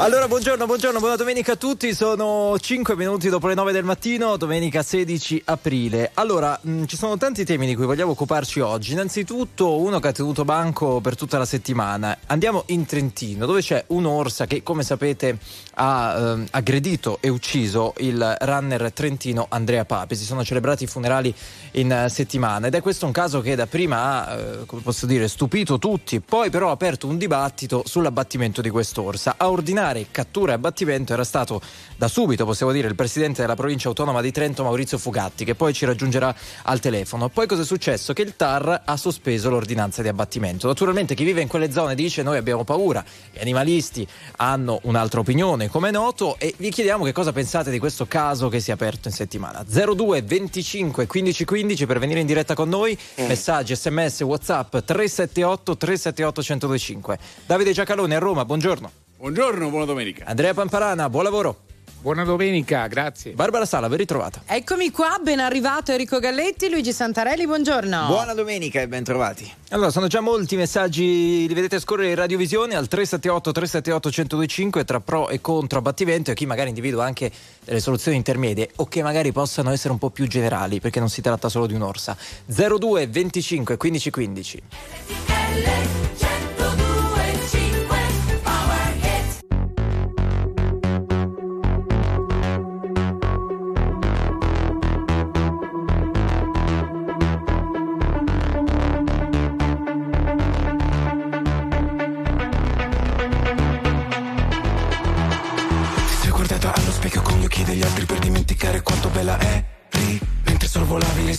Allora, buongiorno, buongiorno, buona domenica a tutti. Sono 5 minuti dopo le 9 del mattino, domenica 16 aprile. Allora, mh, mm, ci sono tanti temi di cui vogliamo occuparci oggi. Innanzitutto, uno che ha tenuto banco per tutta la settimana. Andiamo in Trentino, dove c'è un'orsa che, come sapete, ha eh, aggredito e ucciso il runner trentino Andrea Papi. Si sono celebrati i funerali in uh, settimana ed è questo un caso che dapprima ha, eh, come posso dire, stupito tutti, poi però ha aperto un dibattito sull'abbattimento di quest'orsa. A ordinare ordinare cattura e abbattimento era stato da subito, possiamo dire, il presidente della provincia autonoma di Trento, Maurizio Fugatti, che poi ci raggiungerà al telefono. Poi cosa è successo? Che il TAR ha sospeso l'ordinanza di abbattimento. Naturalmente chi vive in quelle zone dice noi abbiamo paura, gli animalisti hanno un'altra opinione, come è noto, e vi chiediamo che cosa pensate di questo caso che si è aperto in settimana. 02 25 15 15 per venire in diretta con noi, mm. messaggi, sms, whatsapp 378 378 1025. Davide Giacalone a Roma, buongiorno. Buongiorno, buona domenica. Andrea Pamparana, buon lavoro. Buona domenica, grazie. Barbara Sala, ben ritrovata. Eccomi qua, ben arrivato Enrico Galletti, Luigi Santarelli, buongiorno. Buona domenica e ben trovati. Allora, sono già molti messaggi, li vedete scorrere in radiovisione al 378 378 1025 tra pro e contro abbattimento e chi magari individua anche delle soluzioni intermedie o che magari possano essere un po' più generali perché non si tratta solo di un'orsa. 02 25 15 15.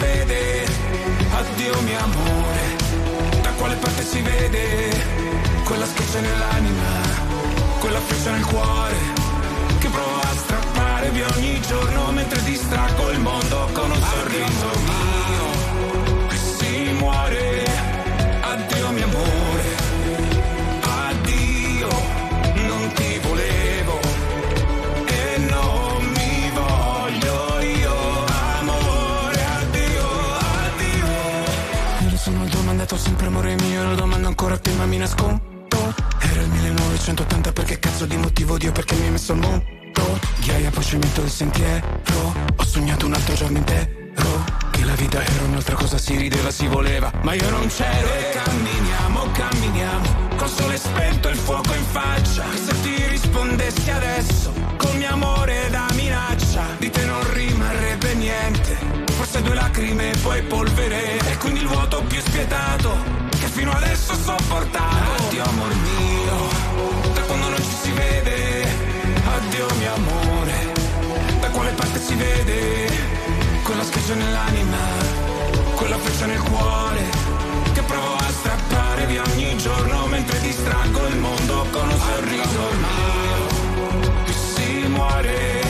vede. Addio mio amore, da quale parte si vede? Quella schiaccia nell'anima, quella freccia nel cuore, che provo a strappare via ogni giorno mentre distraggo il mondo con un sorriso mio. Si muore, amore mio, lo domando ancora a te ma mi nascondo. Era il 1980 perché cazzo di motivo Dio perché mi hai messo al mondo? Ghiaia poi cemento del sentiero. Ho sognato un altro giorno intero. Che la vita era un'altra cosa, si rideva, si voleva. Ma io non c'ero. E camminiamo, camminiamo. Col sole spento e il fuoco in faccia. Che se ti rispondessi adesso Con mio amore da minaccia Di te non rimarrebbe niente. Forse due lacrime e poi polvere. E quindi il vuoto più spietato fino adesso ho sopportato Addio amor mio Da quando non ci si vede. Addio mio amore Da quale parte si vede? Quella schiaccia nell'anima Quella freccia nel cuore Che provo a strappare via ogni giorno Mentre distraggo il mondo con un sorriso. Mio E si muore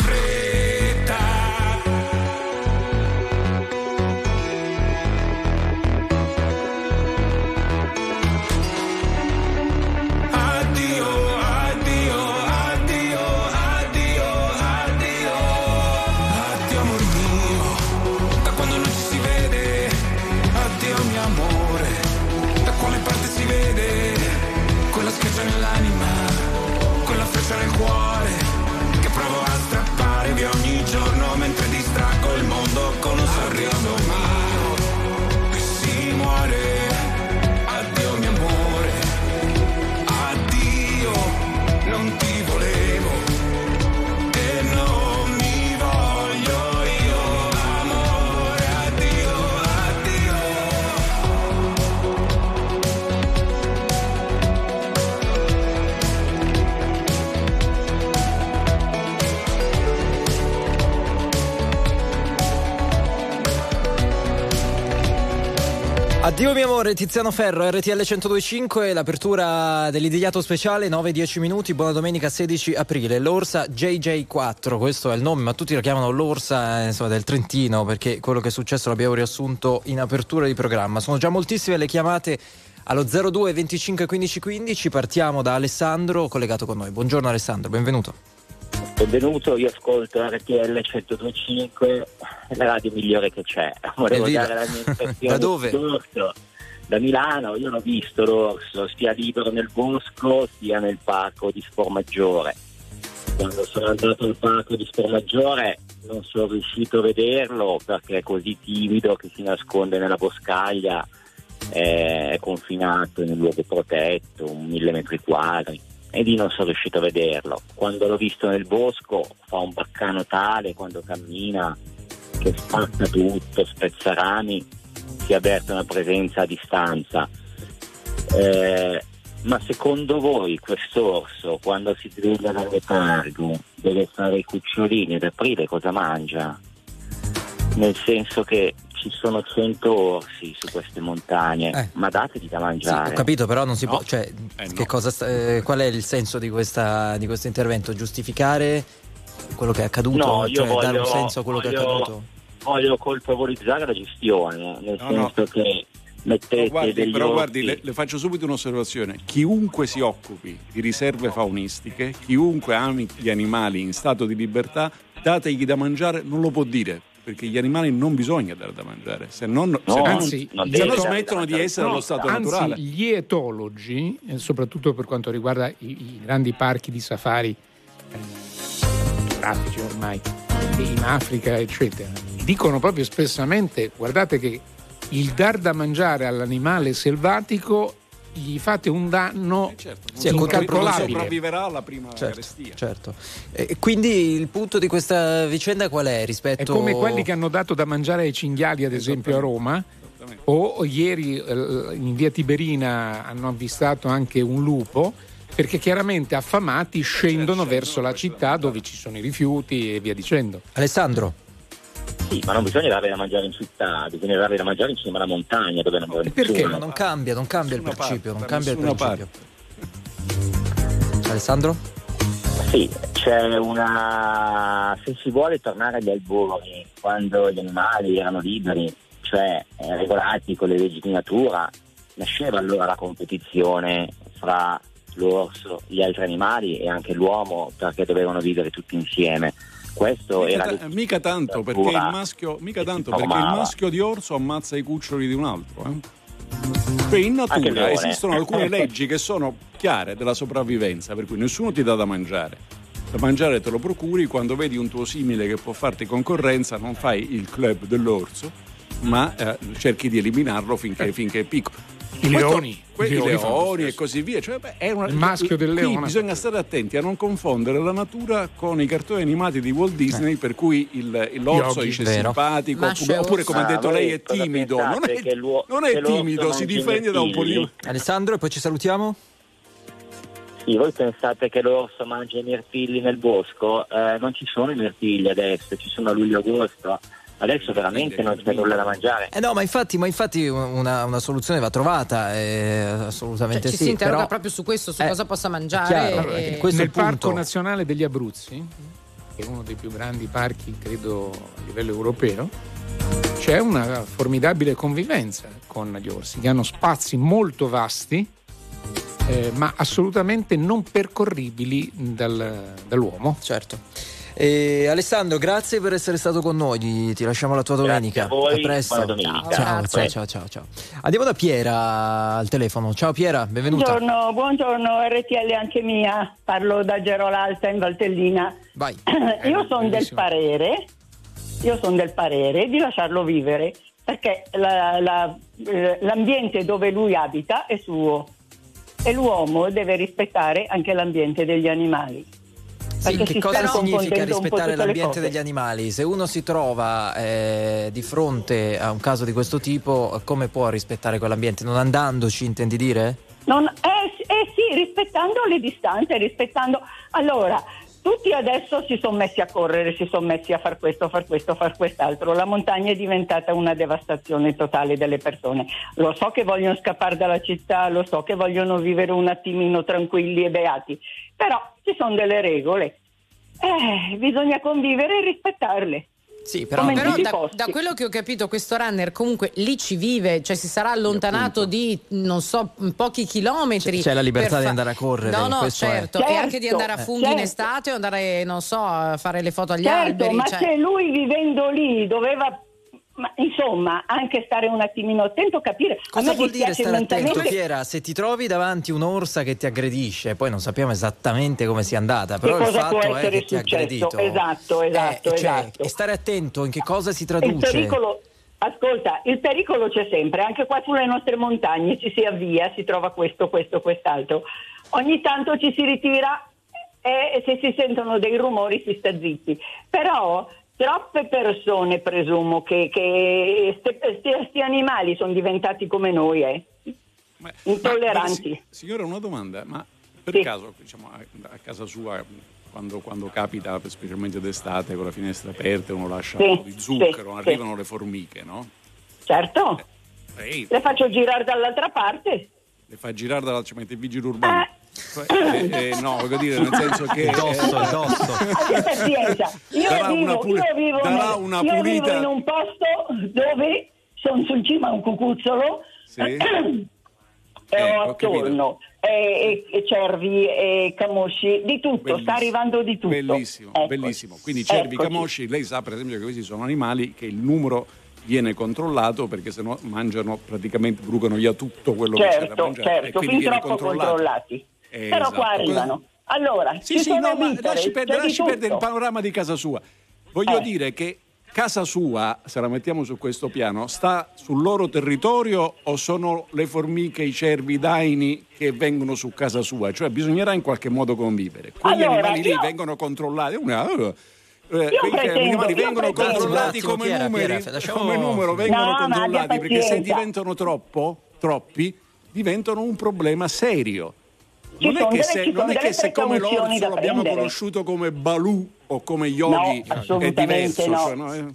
fretta Addio mio amore, Tiziano Ferro, RTL 1025, l'apertura dell'ideato speciale, 9-10 minuti, buona domenica 16 aprile, l'Orsa JJ4, questo è il nome, ma tutti lo chiamano l'Orsa eh, insomma, del Trentino perché quello che è successo l'abbiamo riassunto in apertura di programma. Sono già moltissime le chiamate allo 02 25 15 15, partiamo da Alessandro collegato con noi. Buongiorno Alessandro, benvenuto. Benvenuto, io ascolto RTL 1025, la radio migliore che c'è. Volevo Evviva. dare la mia impressione Da dove? sull'orso. Da Milano, io l'ho visto l'orso, sia libero nel bosco sia nel parco di Spormaggiore. Quando sono andato al parco di Spormaggiore non sono riuscito a vederlo perché è così timido che si nasconde nella boscaglia, è confinato in un luogo protetto, un mille metri quadri e lì non sono riuscito a vederlo. Quando l'ho visto nel bosco fa un baccano tale quando cammina che spazza tutto, spezza rami, si avverte una presenza a distanza. Eh, ma secondo voi quest'orso quando si sveglia dal letargo deve fare i cucciolini ad aprile cosa mangia? Nel senso che ci sono 100 orsi su queste montagne, Eh. ma dategli da Sì, mangiare. ho capito, però non si No. può. Cioè, Eh, che no. cosa sta- eh, qual è il senso di, questa, di questo intervento? Giustificare quello che è accaduto? No, io cioè, dare un voglio- senso a quello che è voglio- accaduto? voglio colpevolizzare la gestione, nel No, no. senso che mettete guardi, degli però orsi- guardi, le, le faccio subito un'osservazione. Chiunque si occupi di riserve faunistiche, chiunque ami gli animali in stato di libertà, dategli da mangiare, non lo può dire. Perché gli animali non bisogna dare da mangiare, se non, No, se non- Anzi, non se deve no dare da smettono di essere allo stato Anzi, naturale. gli etologi, eh, soprattutto per quanto riguarda i, i grandi parchi di safari eh, fotografici ormai, in Africa, eccetera, dicono proprio espressamente: guardate che il dar da mangiare all'animale selvatico gli fate un danno Eh, certo, non Sì, è incalcolabile. sopravviverà alla prima Certo, carestia. certo. E quindi il punto di questa vicenda qual è È rispetto come quelli che hanno dato da mangiare ai cinghiali, ad esempio, a Roma. O, ieri eh, in via Tiberina hanno avvistato anche un lupo. Perché chiaramente affamati scendono verso la città dove ci sono i rifiuti e via dicendo. Alessandro, Sì, ma non bisogna darle da mangiare in città, bisogna darle da mangiare in cima alla montagna dove non vuole E perché? nessuno. ma non cambia, non cambia il principio, parte, non cambia il principio. Alessandro? Sì, c'è una... se si vuole tornare agli albori, quando gli animali erano liberi, cioè eh, regolati con le leggi di natura, nasceva allora la competizione fra l'orso, gli altri animali e anche l'uomo perché dovevano vivere tutti insieme. Questo Mica, era ta- mica tanto perché il maschio, mica tanto perché il maschio di orso ammazza i cuccioli di un altro. eh. In natura esistono alcune leggi che sono chiare della sopravvivenza, per cui nessuno ti dà da mangiare. Da mangiare te lo procuri quando vedi un tuo simile che può farti concorrenza, non fai il club dell'orso, ma eh, cerchi di eliminarlo finché, finché è piccolo. I leoni. que- I leoni leoni e così via. Cioè, beh, è una- Il maschio del leone. bisogna stare attenti a non confondere la natura con i cartoni animati di Walt Disney, per cui il, l'orso vero. simpatico, oppure, oppure, come ha Ah, detto voi lei è cosa timido. Non è, non è timido, si difende da un po' di. Alessandro e poi ci salutiamo? Sì, voi pensate che l'orso mangia i mirtilli nel bosco? Eh, non ci sono i mirtilli adesso, ci sono a luglio-agosto. Adesso veramente non c'è nulla da mangiare. Eh no, ma infatti, ma infatti una, una soluzione va trovata, eh, assolutamente Cioè, ci sì. si interroga però- proprio su questo, su Eh, cosa possa mangiare. chiaro, e- eh, questo Nel. Parco Nazionale degli Abruzzi, che è uno dei più grandi parchi, credo, a livello europeo, c'è una formidabile convivenza con gli orsi, che hanno spazi molto vasti, eh, ma assolutamente non percorribili dal- dall'uomo. Certo. Eh, Alessandro, grazie per essere stato con noi. Ti, lasciamo la tua Grazie domenica. a voi, presto. buona domenica. Ciao, ciao, Grazie. ciao, ciao, ciao. Andiamo da Piera al telefono. Ciao Piera, benvenuta. Buongiorno, buongiorno RTL anche mia, parlo da Gerolalta in Valtellina. Vai. io sono del parere, io sono del parere di lasciarlo vivere perché la- la- eh, l'ambiente dove lui abita è suo e l'uomo deve rispettare anche l'ambiente degli animali. Sì, che cosa significa rispettare l'ambiente degli animali? Se uno si trova eh, di fronte a un caso di questo tipo, come può rispettare quell'ambiente? Non andandoci, intendi dire? Non- eh, eh sì, rispettando le distanze, rispettando... Allora, tutti adesso si sono messi a correre, si sono messi a far questo, far questo, far quest'altro. La montagna è diventata una devastazione totale delle persone. Lo so che vogliono scappare dalla città, lo so che vogliono vivere un attimino tranquilli e beati, però ci sono delle regole. Eh, bisogna convivere e rispettarle. Sì, però, in Però da, da quello che ho capito, questo runner comunque lì ci vive, cioè si sarà allontanato di non so pochi chilometri. C'è- c'è la libertà per di andare a correre, No, no, è. certo. E Certo, anche di andare a eh, funghi in certo. estate o andare, non so, a fare le foto agli Certo, alberi. ma cioè- se lui vivendo lì doveva, ma, insomma, anche stare un attimino attento, capire. Cosa vuol dire stare attento, mentalmente- Piera? Se ti trovi davanti un'orsa che ti aggredisce, poi non sappiamo esattamente come sia andata, però Che il fatto è che ti ha successo? aggredito. Esatto, esatto, cioè, esatto. E stare attento in che cosa si Il traduce. pericolo, ascolta, il pericolo c'è sempre, anche qua sulle nostre montagne ci si avvia, si trova questo, questo, quest'altro. Ogni tanto ci si ritira e se si sentono dei rumori si sta zitti. Però troppe persone, presumo, che, che questi animali sono diventati come noi, eh. Ma- Intolleranti. ma- si- signora, una domanda, ma per Sì. caso diciamo, a, a casa sua, quando, quando capita, specialmente d'estate, con la finestra aperta, uno lascia Sì, un po' di zucchero, sì, arrivano le formiche, no? Certo, Lei le faccio girare dall'altra parte. le fa girare dalla ci mette il vigile urbano. Eh. Eh, eh, no, voglio dire, nel senso che... Dosso, eh, dosso. Pazienza. Io Darà vivo, una puli- io vivo darà nel- una io pulita- vivo in un posto dove sono sul cima a un cucuzzolo Sì. e Eh, ho attorno e, e- e cervi e camosci, di tutto, sta Bellissimo. arrivando di tutto. Bellissimo, Ecco. bellissimo. Quindi cervi, Eccoci. camosci, lei sa per esempio che questi sono animali che il numero viene controllato perché sennò mangiano praticamente, brucano via tutto quello che c'è da Certo, mangiare. e certo, quindi fin viene troppo controllati. Eh, Però esatto. qua arrivano. Allora, Sì, ci sì, sono no, ma lasci perdere, lasci perdere il panorama di casa sua. Voglio Eh. dire che casa sua, se la mettiamo su questo piano, sta sul loro territorio o sono le formiche, i cervi, i daini che vengono su casa sua? Cioè bisognerà in qualche modo convivere. Quegli Allora, animali lì io- vengono controllati. Una, eh, quegli pretendo- vengono controllati attimo, come Piera, numeri, Piera, lasciamo- come numero vengono No, controllati perché se diventano troppo, troppi, diventano un problema serio. Ci Non è che delle- se, ci non è che se come l'orso l'abbiamo conosciuto come Balù o come Yogi No, è diverso. no. cioè, no, è-.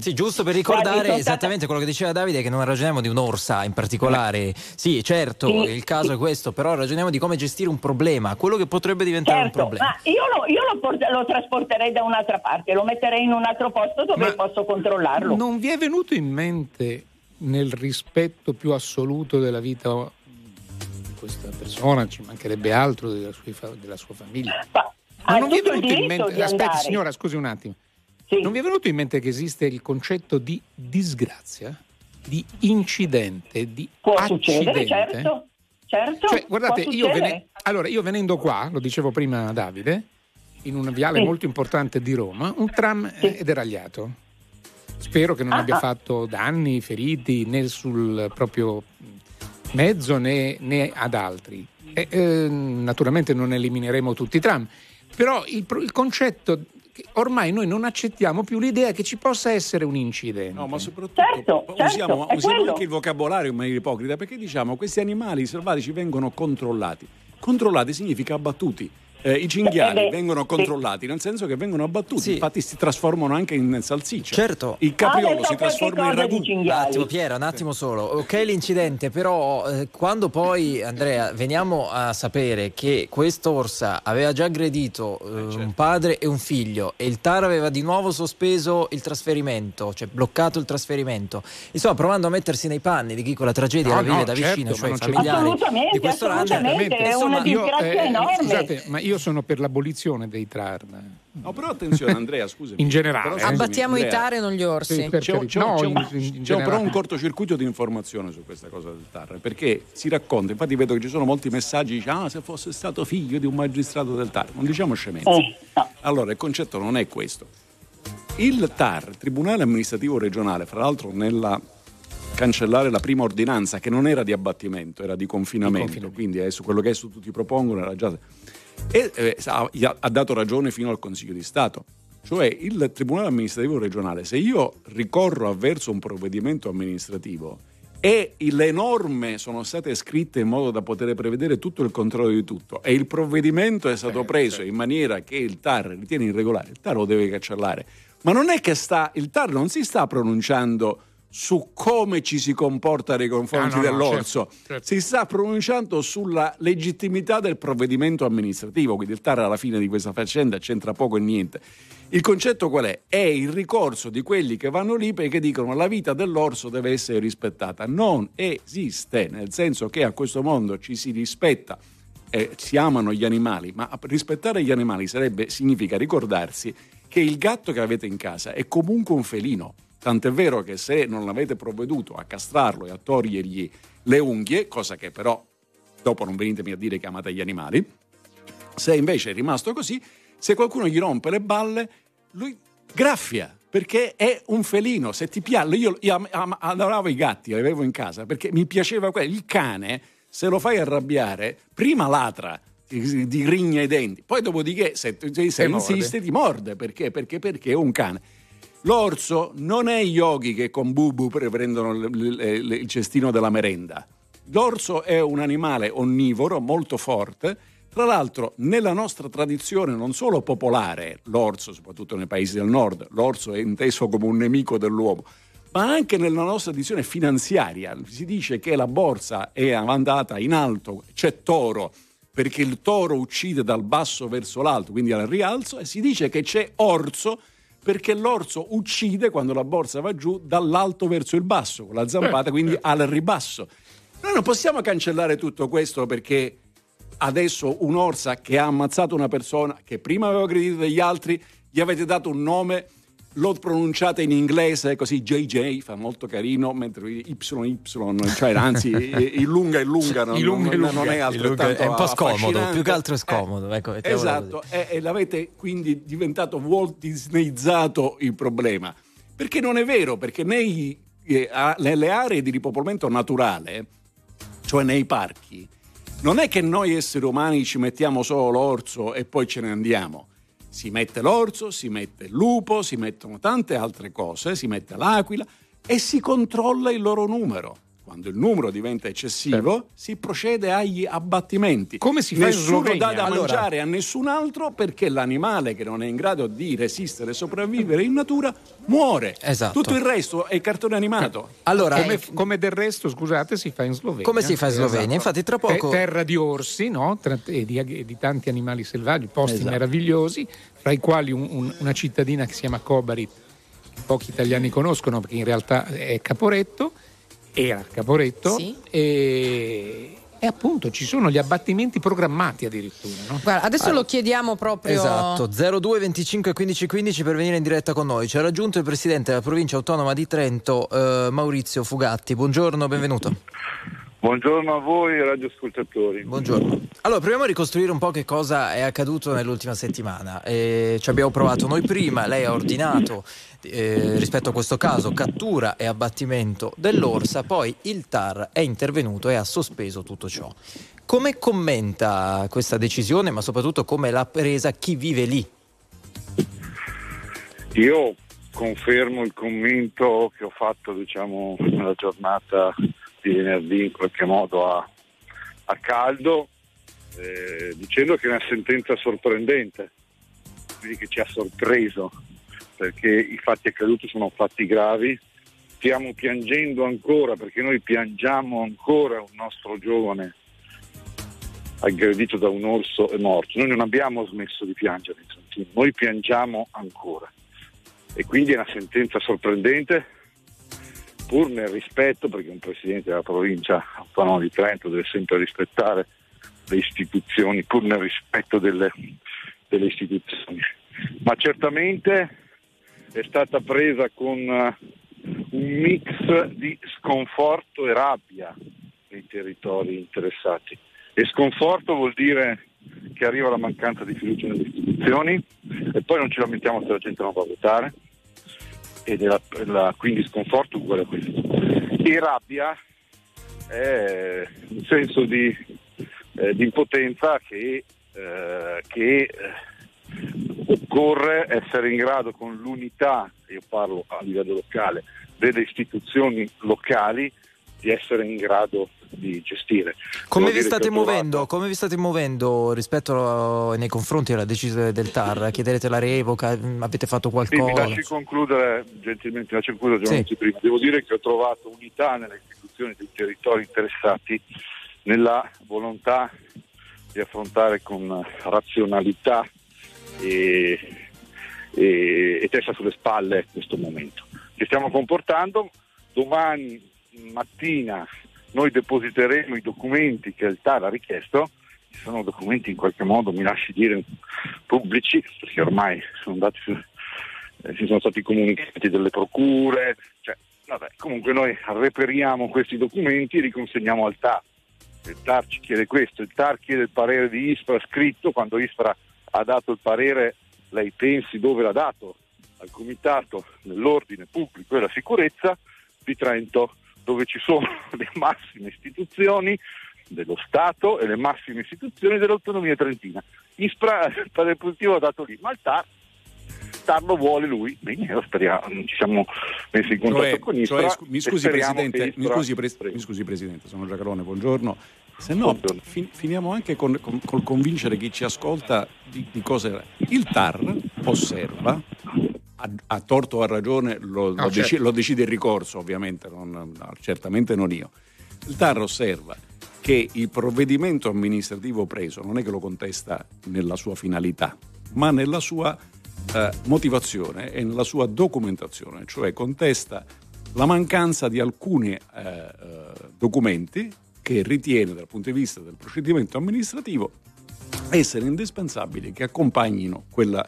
Sì, giusto per Guardi, ricordare sono esattamente quello che diceva Davide, che non ragioniamo di un'orsa in particolare. Sì, certo, Sì, il caso sì. è questo, però ragioniamo di come gestire un problema, quello che potrebbe diventare un Certo, problema. ma io, lo, io lo port- lo trasporterei da un'altra parte, lo metterei in un altro posto dove Ma posso controllarlo. Non vi è venuto in mente nel rispetto più assoluto della vita questa persona, ci mancherebbe altro della sua, della sua famiglia. Ma Ma non vi è venuto in mente, aspetti andare. signora, scusi un attimo, Sì. non vi è venuto in mente che esiste il concetto di disgrazia, di incidente, di Può accidente? certo. Certo, Cioè, guardate, io, vene- allora, io venendo qua, lo dicevo prima a Davide, in un viale Sì. molto importante di Roma, un tram Sì. è deragliato. Spero che non Ah, abbia ah. fatto danni, feriti né sul proprio mezzo né, né ad altri. E, eh, naturalmente non elimineremo tutti i tram, però il, il concetto che ormai noi non accettiamo più l'idea che ci possa essere un incidente. No, ma soprattutto Certo, certo, usiamo, è usiamo anche il vocabolario in maniera ipocrita perché diciamo questi animali selvatici vengono controllati. Controllati significa abbattuti. Eh, I cinghiali Eh beh, vengono controllati nel senso che vengono abbattuti, Sì. infatti si trasformano anche in salsiccia. Certo. Il capriolo Ah, si trasforma in ragù. Un attimo Piera, un attimo solo. Ok l'incidente, però eh, quando poi Andrea veniamo a sapere che quest'orsa aveva già aggredito eh, certo. un padre e un figlio e il TAR aveva di nuovo sospeso il trasferimento, cioè bloccato il trasferimento, insomma provando a mettersi nei panni di chi con la tragedia No, la vive no, da certo, vicino, cioè i familiari di questo assolutamente, runner. è una disgrazia enorme. Scusate, ma io sono per l'abolizione dei TAR. No, però attenzione Andrea, scusami. In generale, Però, eh. scusami, Abbattiamo i Andrea, tare e non gli orsi. Sì, C'è, c'è- No, c'è in- un- in c'è generale. però un cortocircuito di informazione su questa cosa del TAR perché si racconta, infatti vedo che ci sono molti messaggi dice ah se fosse stato figlio di un magistrato del TAR non diciamo scemenze Eh, no. allora il concetto non è questo il TAR, Tribunale Amministrativo Regionale fra l'altro nella cancellare la prima ordinanza che non era di abbattimento era di confinamento, Di confinamento. quindi adesso quello che adesso tutti propongono era già e eh, ha, ha- ha dato ragione fino al Consiglio di Stato. Cioè il Tribunale amministrativo regionale, se io ricorro avverso un provvedimento amministrativo, e le norme sono state scritte in modo da poter prevedere tutto il controllo di tutto e il provvedimento è stato preso in maniera che il TAR ritiene irregolare, il TAR lo deve cancellare. Ma non è che sta, il TAR non si sta pronunciando su come ci si comporta nei confronti ah, no, dell'orso, no, certo, certo. si sta pronunciando sulla legittimità del provvedimento amministrativo, quindi il TAR alla fine di questa faccenda c'entra poco e niente. Il concetto qual è? È il ricorso di quelli che vanno lì perché dicono la vita dell'orso deve essere rispettata. Non esiste, nel senso che a questo mondo ci si rispetta eh, si amano gli animali, ma rispettare gli animali sarebbe, significa ricordarsi che il gatto che avete in casa è comunque un felino Tant'è vero che se non avete provveduto a castrarlo e a togliergli le unghie, cosa che però dopo non venitemi a dire che amate gli animali, se invece è rimasto così, se qualcuno gli rompe le balle, lui graffia perché è un felino. Se ti piace, io, io adoravo i gatti, li avevo in casa perché mi piaceva quello. Il cane, se lo fai arrabbiare, prima ladra ti, ti rigna i denti, poi dopodiché, se, se, se insiste, ti morde perché? Perché, perché è un cane. L'orso non è yogi che con bubu prendono il cestino della merenda. L'orso è un animale onnivoro molto forte. Tra l'altro, nella nostra tradizione non solo popolare, l'orso, soprattutto nei paesi del nord, l'orso è inteso come un nemico dell'uomo, ma anche nella nostra tradizione finanziaria. Si dice che la borsa è andata in alto, c'è toro, perché il toro uccide dal basso verso l'alto, quindi al rialzo, e si dice che c'è orso perché l'orso uccide quando la borsa va giù dall'alto verso il basso, con la zampata, eh, quindi eh. al ribasso. Noi non possiamo cancellare tutto questo perché adesso un'orsa che ha ammazzato una persona che prima aveva aggredito degli altri, gli avete dato un nome lo pronunciate in inglese così JJ fa molto carino mentre YY cioè anzi il lunga e lunga non, lunga non, non è altrettanto è un po' scomodo più che altro è scomodo eh, ecco, esatto e, e, l'avete quindi diventato Walt Disneyizzato il problema. Perché non è vero perché nei, eh, nelle aree di ripopolamento naturale cioè nei parchi non è che noi esseri umani ci mettiamo solo l'orso e poi ce ne andiamo si mette l'orso, si mette il lupo, si mettono tante altre cose, si mette l'aquila e si controlla il loro numero. Quando il numero diventa eccessivo, certo. si procede agli abbattimenti. Come si fa Nessuno in Slovenia? dà da allora... mangiare a nessun altro perché l'animale che non è in grado di resistere e sopravvivere in natura muore. Esatto. Tutto il resto è cartone animato. Allora, come, come, del resto, scusate, si fa in Slovenia. Come si fa in Slovenia? Esatto. Infatti, tra poco. Terra di orsi, no? e, di, e, di, tanti animali selvaggi, posti esatto. meravigliosi, fra i quali un, un, una cittadina che si chiama Kobarit, che pochi italiani conoscono perché in realtà è Caporetto era Caporetto sì. e, e appunto ci sono gli abbattimenti programmati addirittura. No? Guarda, adesso allora, lo chiediamo proprio. Esatto, 02 25 15 15 per venire in diretta con noi. Ci ha raggiunto il presidente della provincia autonoma di Trento, eh, Maurizio Fugatti. Buongiorno, benvenuto. Buongiorno a voi radioascoltatori. Buongiorno. Allora, proviamo a ricostruire un po' che cosa è accaduto nell'ultima settimana. Eh, ci abbiamo provato noi prima, lei ha ordinato eh, rispetto a questo caso cattura e abbattimento dell'orsa, poi il TAR è intervenuto e ha sospeso tutto ciò. Come commenta questa decisione, ma soprattutto come l'ha presa chi vive lì? Io confermo il commento che ho fatto diciamo, nella giornata di venerdì in qualche modo a, a caldo, eh, dicendo che è una sentenza sorprendente, quindi che ci ha sorpreso, perché i fatti accaduti sono fatti gravi. Stiamo piangendo ancora, perché noi piangiamo ancora un nostro giovane aggredito da un orso e morto. Noi non abbiamo smesso di piangere noi piangiamo ancora. E quindi è una sentenza sorprendente pur nel rispetto, perché un presidente della provincia autonoma di Trento deve sempre rispettare le istituzioni, pur nel rispetto delle, delle istituzioni. Ma certamente è stata presa con uh, un mix di sconforto e rabbia nei territori interessati. E sconforto vuol dire che arriva la mancanza di fiducia nelle istituzioni e poi non ci lamentiamo se la gente non va a votare e della, la, quindi sconforto uguale a questo. E rabbia è un senso di, eh, di impotenza che, eh, che eh, occorre essere in grado con l'unità, io parlo a livello locale, delle istituzioni locali di essere in grado di gestire. Come vi, muovendo, come vi state muovendo rispetto a- nei confronti della decisione del TAR? Chiederete la revoca? Mm, Avete fatto Sì, mi qualcosa? lasci concludere, gentilmente, lasci concludere, Sì. Prima. Devo dire che ho trovato unità nelle istituzioni dei territori interessati nella volontà di affrontare con razionalità e, e- e testa sulle spalle questo momento. Ci stiamo comportando, domani mattina noi depositeremo i documenti che il TAR ha richiesto, ci sono documenti in qualche modo, mi lasci dire, pubblici, perché ormai sono andati eh, ci sono stati comunicati delle procure, cioè, vabbè, comunque noi reperiamo questi documenti e li consegniamo al TAR. Il TAR ci chiede questo, il TAR chiede il parere di Ispra scritto, quando Ispra ha dato il parere lei pensi dove l'ha dato? Al Comitato nell'ordine pubblico e la sicurezza di Trento, dove ci sono le massime istituzioni dello Stato e le massime istituzioni dell'autonomia trentina. Ispra il positivo ha dato lì, ma il TAR TAR lo vuole lui, bene, lo speriamo, ci siamo messi in contatto Cioè, con Ispra. cioè, mi, scusi, Presidente, che mi, Ispra- scusi, Pres- mi scusi Presidente, sono Giacalone, buongiorno. Se no, Buongiorno. fin- finiamo anche con, con- col convincere chi ci ascolta di, di cosa il TAR osserva, a, a torto o a ragione lo, lo No, deci- certo. lo decide il ricorso ovviamente, non- no, certamente non io. Il TAR osserva che il provvedimento amministrativo preso non è che lo contesta nella sua finalità, ma nella sua eh, motivazione e nella sua documentazione, cioè contesta la mancanza di alcuni eh, eh, documenti che ritiene dal punto di vista del procedimento amministrativo essere indispensabili che accompagnino quel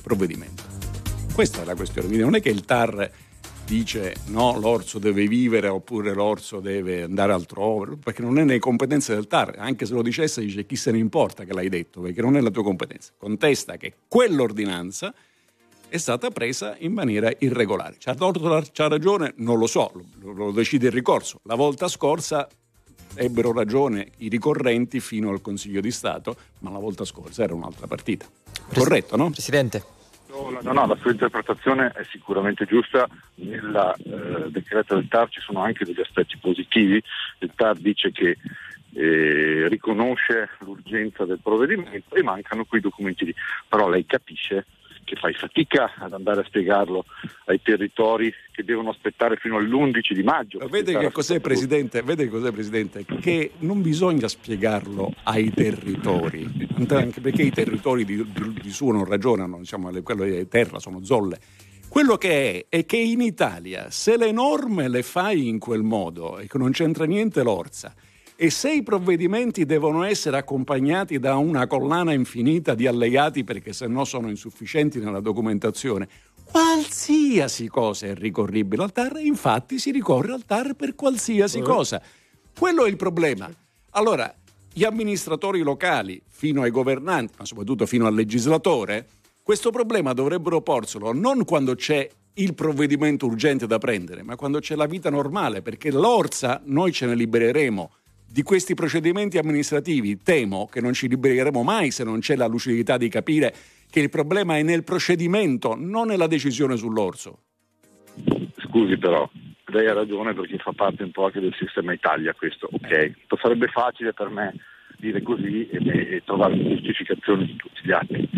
provvedimento. Questa è la questione, quindi non è che il TAR dice no, l'orso deve vivere oppure l'orso deve andare altrove, perché non è nelle competenze del TAR, anche se lo dicesse dice chi se ne importa che l'hai detto, perché non è la tua competenza. Contesta che quell'ordinanza è stata presa in maniera irregolare. C'ha torto, c'ha ragione? Non lo so, lo, lo decide il ricorso. La volta scorsa ebbero ragione i ricorrenti fino al Consiglio di Stato, ma la volta scorsa era un'altra partita. Corretto, no? Presidente. No, no, la sua interpretazione è sicuramente giusta. Nel eh, decreto del TAR ci sono anche degli aspetti positivi. Il TAR dice che eh, riconosce l'urgenza del provvedimento e mancano quei documenti lì. Però lei capisce che fai fatica ad andare a spiegarlo ai territori che devono aspettare fino all'11 di maggio. Vede che cos'è, Presidente? Vede che cos'è, Presidente? Che non bisogna spiegarlo ai territori, anche perché i territori di, di- di suo non ragionano, diciamo, quello di terra sono zolle. Quello che è è che in Italia, se le norme le fai in quel modo e che non c'entra niente l'orsa, e se i provvedimenti devono essere accompagnati da una collana infinita di allegati perché se no sono insufficienti nella documentazione, qualsiasi cosa è ricorribile al TAR, infatti si ricorre al TAR per qualsiasi cosa. Quello è il problema. Allora, gli amministratori locali, fino ai governanti, ma soprattutto fino al legislatore, questo problema dovrebbero porselo non quando c'è il provvedimento urgente da prendere, ma quando c'è la vita normale, perché l'orsa noi ce ne libereremo di questi procedimenti amministrativi. Temo che non ci libereremo mai se non c'è la lucidità di capire che il problema è nel procedimento, non nella decisione sull'orso. Scusi però, lei ha ragione perché fa parte un po' anche del sistema Italia questo, ok? Sarebbe facile per me dire così e, e trovare una giustificazione di tutti gli atti,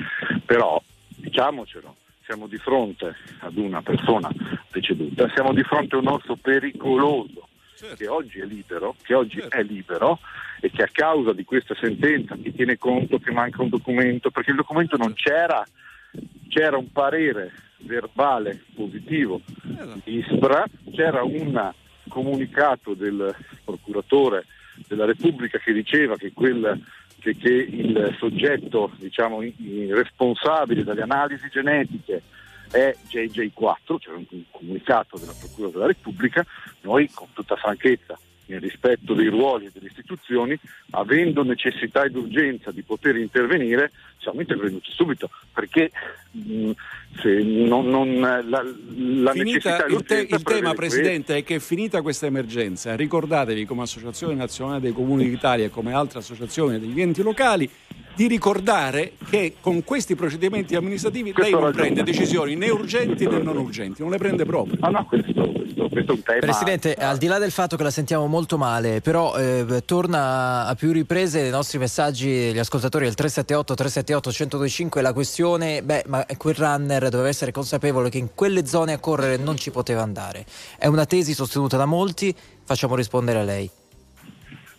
però diciamocelo, siamo di fronte ad una persona deceduta, siamo di fronte a un orso pericoloso che oggi è libero, che oggi è libero e che a causa di questa sentenza che tiene conto che manca un documento, perché il documento non c'era, c'era un parere verbale positivo di Ispra, c'era un comunicato del procuratore della Repubblica che diceva che, quel, che, che il soggetto diciamo, responsabile dalle analisi genetiche è JJ4, cioè un un comunicato della Procura della Repubblica, noi con tutta franchezza, nel rispetto dei ruoli e delle istituzioni, avendo necessità ed urgenza di poter intervenire, siamo intervenuti subito, perché mh, se non, non- la, la necessità Finita il, te- il tema, Presidente, è che finita questa emergenza, ricordatevi come Associazione Nazionale dei Comuni d'Italia e come altre associazioni degli enti locali, di ricordare che con questi procedimenti amministrativi Questo lei non ragione. prende decisioni né urgenti né non urgenti, non le prende proprio. Ah no, questo, questo, questo è un tema. Presidente, al di là del fatto che la sentiamo molto male, però eh, torna a più riprese nei nostri messaggi degli ascoltatori al 378 378 1025 la questione, beh, ma quel runner doveva essere consapevole che in quelle zone a correre non ci poteva andare. È una tesi sostenuta da molti, facciamo rispondere a lei.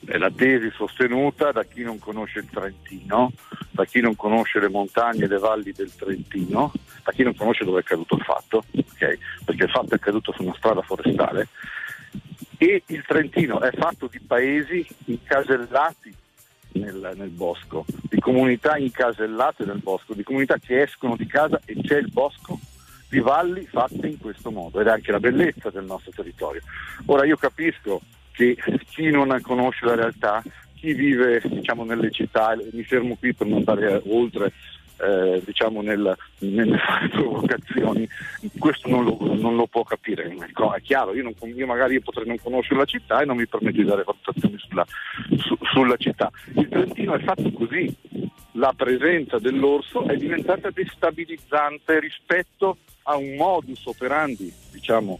È la tesi sostenuta da chi non conosce il Trentino, da chi non conosce le montagne e le valli del Trentino, da chi non conosce dove è accaduto il fatto, ok? perché il fatto è accaduto su una strada forestale e il Trentino è fatto di paesi incasellati nel, nel bosco, di comunità incasellate nel bosco, di comunità che escono di casa e c'è il bosco, di valli fatte in questo modo ed è anche la bellezza del nostro territorio. Ora io capisco che chi non conosce la realtà, chi vive diciamo, nelle città, mi fermo qui per non andare oltre eh, diciamo nel, nelle fare provocazioni, questo non lo, non lo può capire, Ecco, è chiaro, io, non, io magari potrei non conoscere la città e non mi permetto di dare valutazioni sulla, su- sulla città. Il Trentino è fatto così, la presenza dell'orso è diventata destabilizzante rispetto a un modus operandi, diciamo,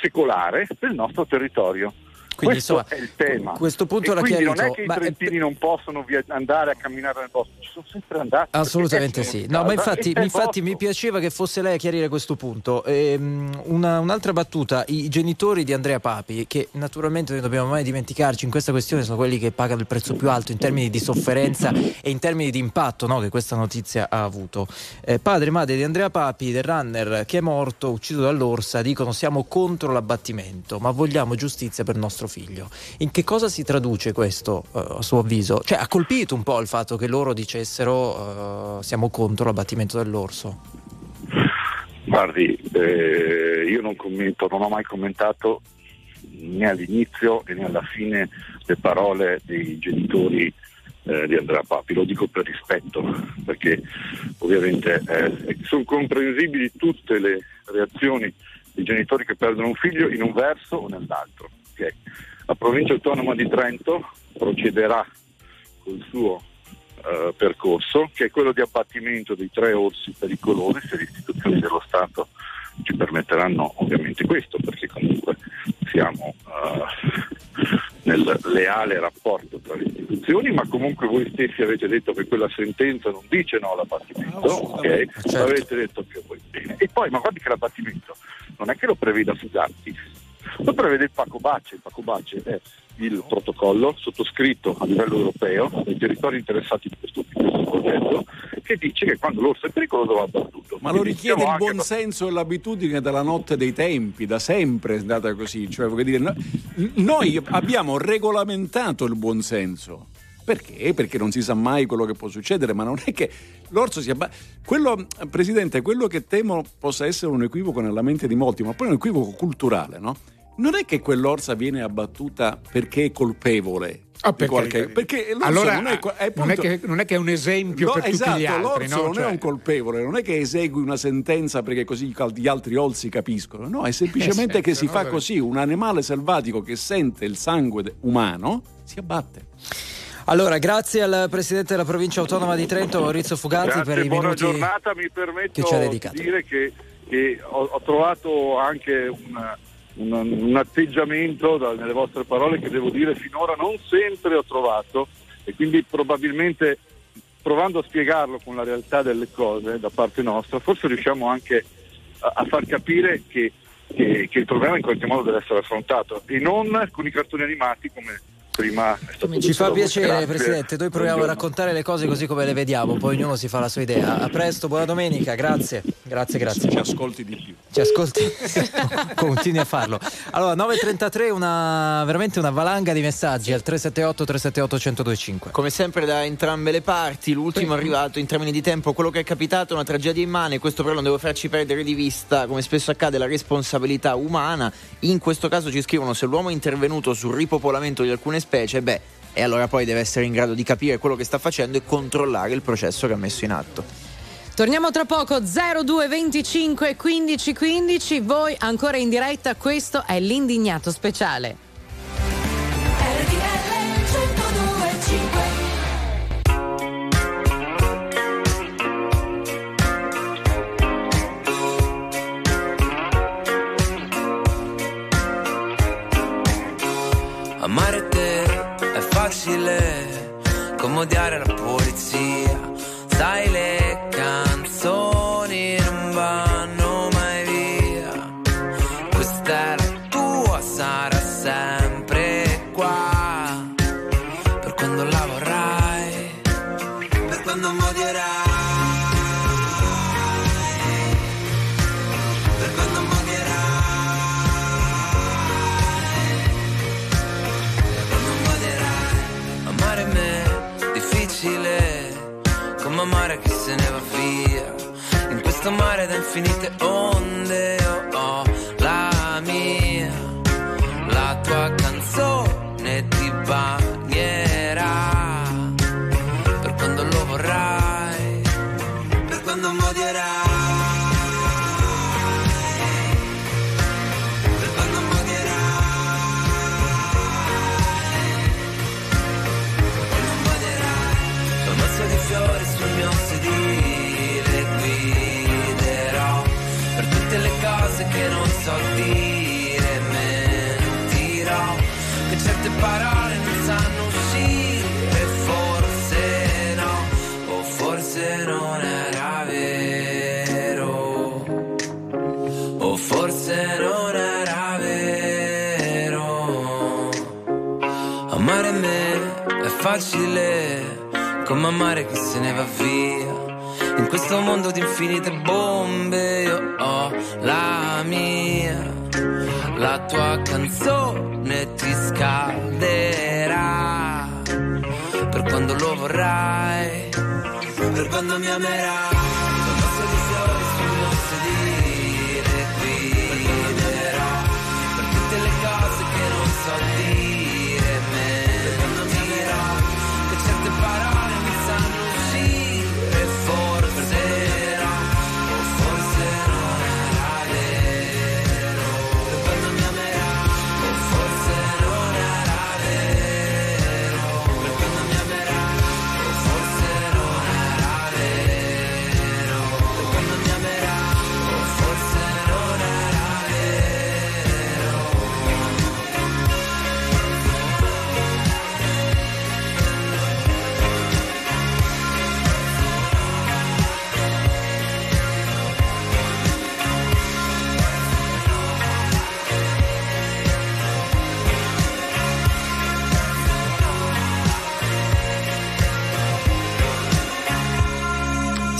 secolare del nostro territorio. Quindi, questo insomma, è il tema. questo punto E l'ha quindi non è chiarito, che i ma è- trentini non possono via- andare a camminare nel bosco, ci sono sempre andati. Assolutamente sì. No, ma infatti, il infatti mi piaceva che fosse lei a chiarire questo punto. Ehm, una- un'altra battuta, i genitori di Andrea Papi, che naturalmente non dobbiamo mai dimenticarci in questa questione, sono quelli che pagano il prezzo più alto in termini di sofferenza e in termini di impatto no, che questa notizia ha avuto. Eh, padre e madre di Andrea Papi, del runner che è morto, ucciso dall'orsa, dicono siamo contro l'abbattimento, ma vogliamo giustizia per nostro figlio. In che cosa si traduce questo, eh, a suo avviso? Cioè, ha colpito un po' il fatto che loro dicessero eh, siamo contro l'abbattimento dell'orso. Guardi, eh, io non commento, non ho mai commentato né all'inizio né alla fine le parole dei genitori eh, di Andrea Papi, lo dico per rispetto, perché ovviamente eh, sono comprensibili tutte le reazioni dei genitori che perdono un figlio in un verso o nell'altro. Ok? La provincia autonoma di Trento procederà col suo eh, percorso, che è quello di abbattimento dei tre orsi pericolosi, se le istituzioni dello Stato ci permetteranno ovviamente questo, perché comunque siamo eh, nel leale rapporto tra le istituzioni, ma comunque voi stessi avete detto che quella sentenza non dice no all'abbattimento, ok? certo. L'avete detto più voi bene. E poi, ma guardi che l'abbattimento non è che lo preveda Fugatti, lo prevede il Paco Bace, il Paco Bace è il protocollo sottoscritto a livello europeo dai territori interessati di questo, di questo progetto che dice che quando l'orso è pericoloso va abbattuto. Ma lo Quindi richiede stiamo il buon senso e l'abitudine dalla notte dei tempi, da sempre è andata così. Cioè, dire, no- noi abbiamo regolamentato il buon senso. Perché? Perché non si sa mai quello che può succedere, ma non è che l'orso si abbatte. Quello, Presidente, quello che temo possa essere un equivoco nella mente di molti, ma poi un equivoco culturale, no? Non è che quell'orsa viene abbattuta perché è colpevole. Ah, per qualche- perché allora non è, è non, è che, non è che è un esempio No, per esatto, tutti gli altri, l'orso no? non Cioè- è un colpevole, non è che esegui una sentenza perché così gli altri orsi capiscono, no, è semplicemente Eh, che si fa no, così, un animale selvatico che sente il sangue umano si abbatte. Allora, grazie al presidente della provincia autonoma di Trento, Maurizio Fugazzi, Grazie, per i buona minuti. giornata, mi permetto che ci ha di dedicato. dire che, che ho, ho trovato anche un, un- un atteggiamento da- nelle vostre parole che devo dire finora non sempre ho trovato e quindi probabilmente provando a spiegarlo con la realtà delle cose da parte nostra, forse riusciamo anche a, a far capire che, che- che il problema in qualche modo deve essere affrontato e non con i cartoni animati come prima è stato Ci fa piacere, Grazie. Presidente. Noi proviamo a Buongiorno. raccontare le cose così come le vediamo, poi ognuno si fa la sua idea. A presto, buona domenica, grazie. Grazie, grazie. Ci ascolti di più. Ci ascolti, continui a farlo. Allora, 9.33, una, veramente una valanga di messaggi al 378 378 1025. Come sempre da entrambe le parti, l'ultimo arrivato in termini di tempo, quello che è capitato, una tragedia immane, questo però non deve farci perdere di vista, come spesso accade, la responsabilità umana. In questo caso ci scrivono se l'uomo è intervenuto sul ripopolamento di alcune specie, specie, beh, e allora poi deve essere in grado di capire quello che sta facendo e controllare il processo che ha messo in atto. Torniamo tra poco 0225 1515, voi ancora in diretta, questo è l'indignato speciale. Amare facile come odiare la polizia. Sai le facile come amare chi se ne va via. In questo mondo di infinite bombe io ho la mia. La tua canzone ti scalderà. Per quando lo vorrai, per quando mi amerai.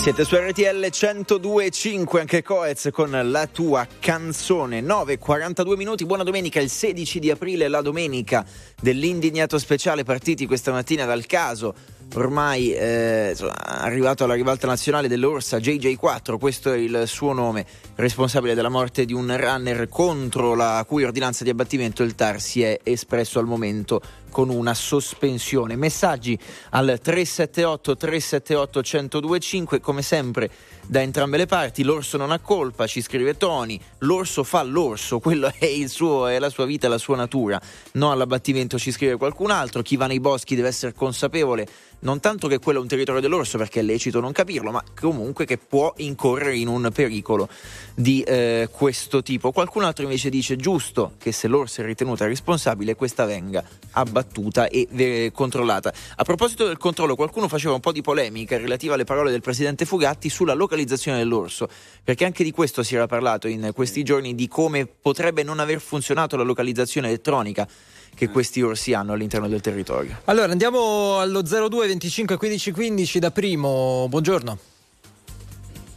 Siete su RTL 102.5 anche Coez con la tua canzone. 9.42 minuti buona domenica il 16 di aprile la domenica dell'indignato speciale partiti questa mattina dal caso. Ormai eh, arrivato alla rivalta nazionale dell'Orsa JJ4 questo è il suo nome responsabile della morte di un runner contro la cui ordinanza di abbattimento il TAR si è espresso al momento con una sospensione. Messaggi al 378 378 1025 come sempre da entrambe le parti. L'orso non ha colpa, ci scrive Tony. L'orso fa l'orso, quello è, il suo, è la sua vita, la sua natura. No all'abbattimento, ci scrive qualcun altro. Chi va nei boschi deve essere consapevole non tanto che quello è un territorio dell'orso perché è lecito non capirlo, ma comunque che può incorrere in un pericolo di eh, questo tipo. Qualcun altro invece dice giusto che se l'orso è ritenuta responsabile questa venga abbattuta e eh, controllata. A proposito del controllo, qualcuno faceva un po' di polemica relativa alle parole del presidente Fugatti sulla localizzazione dell'orso, perché anche di questo si era parlato in questi giorni di come potrebbe non aver funzionato la localizzazione elettronica che questi orsi hanno all'interno del territorio. Allora andiamo allo 02 25 15 15 da primo. Buongiorno.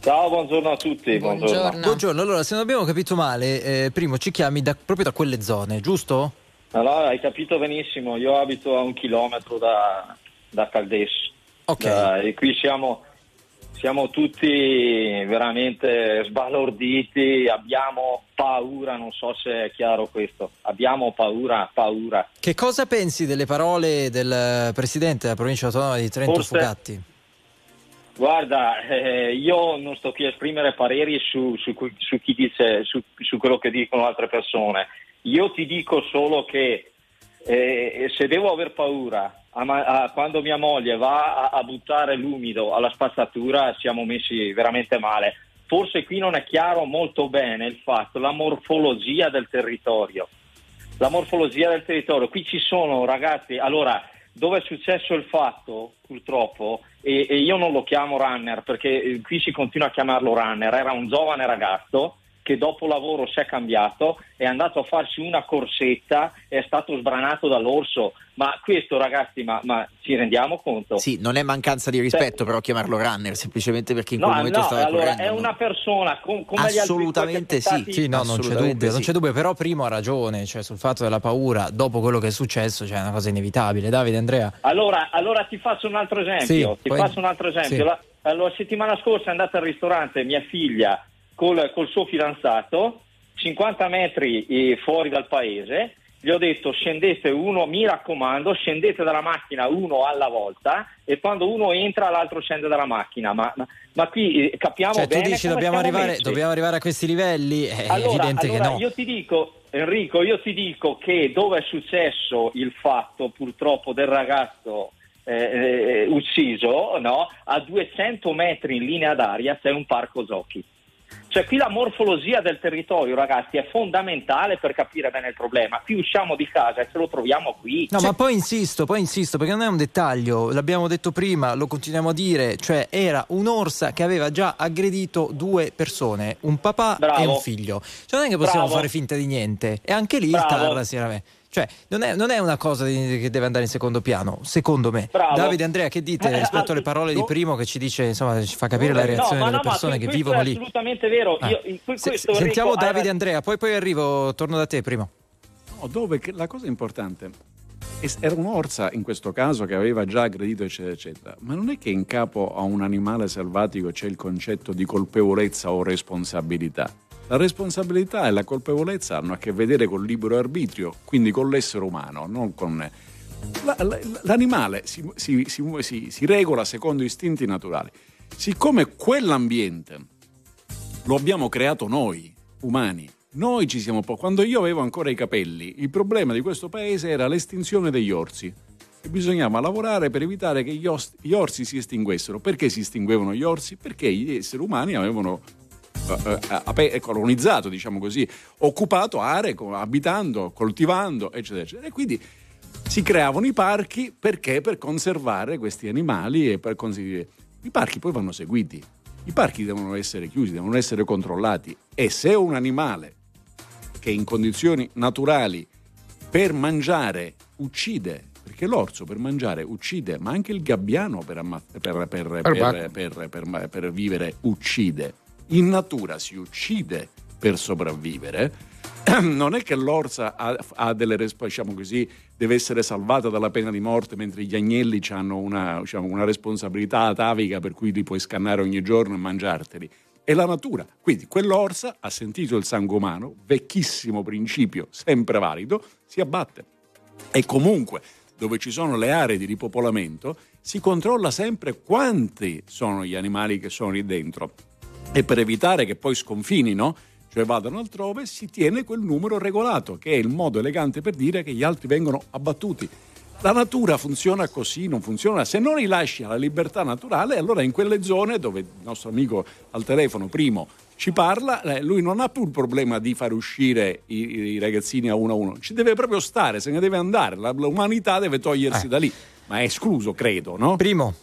Ciao, buongiorno a tutti. Buongiorno. Buongiorno. Allora, se non abbiamo capito male, eh, primo ci chiami da- proprio da quelle zone, giusto? Allora, hai capito benissimo, io abito a un chilometro da, da Caldesso. Ok. Eh, e qui siamo, siamo tutti veramente sbalorditi, abbiamo paura, non so se è chiaro questo. Abbiamo paura, paura. Che cosa pensi delle parole del presidente della provincia autonoma di Trento Forse- Fugatti? Guarda, eh, io non sto qui a esprimere pareri su, su su chi dice, su quello che dicono altre persone. Io ti dico solo che eh, se devo aver paura a ma- a- quando mia moglie va a, a buttare l'umido alla spazzatura siamo messi veramente male. Forse qui non è chiaro molto bene il fatto, la morfologia del territorio. la morfologia del territorio. Qui ci sono ragazzi, allora dove è successo il fatto, purtroppo, e, e io non lo chiamo runner perché eh, qui si continua a chiamarlo runner, era un giovane ragazzo che dopo lavoro si è cambiato, è andato a farsi una corsetta, è stato sbranato dall'orso. Ma questo ragazzi, ma, ma ci rendiamo conto? Sì, non è mancanza di rispetto però chiamarlo runner, semplicemente perché in No, quel momento no, stava allora correndo. è una persona com- come gli altri Assolutamente che sono sì. Sì, no, non c'è dubbio, non sì. c'è dubbio, però Primo ha ragione, cioè sul fatto della paura, dopo quello che è successo, cioè è una cosa inevitabile. Davide, Andrea. Allora, allora ti faccio un altro esempio. Sì, ti poi- faccio un altro esempio. sì. La, la settimana scorsa è andata al ristorante mia figlia col, col suo fidanzato, 50 metri eh, fuori dal paese. Gli ho detto scendete uno, mi raccomando, scendete dalla macchina uno alla volta e quando uno entra l'altro scende dalla macchina. Ma, ma- ma qui eh, capiamo Cioè, tu bene dici come dobbiamo arrivare, dobbiamo arrivare a questi livelli? È Allora, evidente allora che no. io ti dico, Enrico, io ti dico che dove è successo il fatto purtroppo del ragazzo eh, eh, ucciso, no? a 200 metri in linea d'aria c'è un parco giochi. Cioè qui la morfologia del territorio, ragazzi, è fondamentale per capire bene il problema. Qui usciamo di casa e ce lo troviamo qui. No, ma poi insisto, poi insisto, perché non è un dettaglio, l'abbiamo detto prima, lo continuiamo a dire, cioè era un'orsa che aveva già aggredito due persone, un papà Bravo. e un figlio. Cioè non è che possiamo Bravo. fare finta di niente. E anche lì il Bravo. TAR si era... Cioè, non è, non è una cosa di- che deve andare in secondo piano, secondo me. Bravo. Davide Andrea, che dite Eh, rispetto alle parole di no. Primo che ci dice, insomma, ci fa capire la reazione delle no, ma persone che vivono è lì. assolutamente vero. Ah. Io, in que- Se- questo, sentiamo Enrico, Davide hai- Andrea, poi poi arrivo, torno da te Primo. No, dove la cosa importante è- era un'orsa in questo caso che aveva già aggredito eccetera eccetera ma non è che in capo a un animale selvatico c'è il concetto di colpevolezza o responsabilità la responsabilità e la colpevolezza hanno a che vedere col libero arbitrio quindi con l'essere umano non con la- la- l'animale si, si- si- si- regola secondo istinti naturali siccome quell'ambiente lo abbiamo creato noi, umani. Noi ci siamo po- Quando io avevo ancora i capelli, il problema di questo paese era l'estinzione degli orsi. E bisognava lavorare per evitare che gli, os- gli orsi si estinguessero. Perché si estinguevano gli orsi? Perché gli esseri umani avevano eh, eh, ape- colonizzato, diciamo così, occupato aree, abitando, coltivando, eccetera, eccetera. E quindi si creavano i parchi perché? Per conservare questi animali e per consentire. I parchi poi vanno seguiti. I parchi devono essere chiusi, devono essere controllati e se un animale che in condizioni naturali per mangiare uccide, perché l'orso per mangiare uccide, ma anche il gabbiano per, amma- per- per- per vivere uccide. In natura si uccide per sopravvivere. Non è che l'orsa ha, ha delle diciamo così, deve essere salvata dalla pena di morte, mentre gli agnelli hanno una, diciamo, una responsabilità atavica per cui li puoi scannare ogni giorno e mangiarteli. È la natura. Quindi quell'orsa ha sentito il sangue umano, vecchissimo principio, sempre valido, si abbatte. E comunque, dove ci sono le aree di ripopolamento, si controlla sempre quanti sono gli animali che sono lì dentro. E per evitare che poi sconfinino, cioè vadano altrove, si tiene quel numero regolato, che è il modo elegante per dire che gli altri vengono abbattuti. La natura funziona così, non funziona. Se non li lasci alla libertà naturale, allora in quelle zone dove il nostro amico al telefono primo ci parla, eh, lui non ha più il problema di far uscire i, i ragazzini a uno a uno, ci deve proprio stare, se ne deve andare, la- l'umanità deve togliersi Eh. da lì, ma è escluso, credo, no? Primo,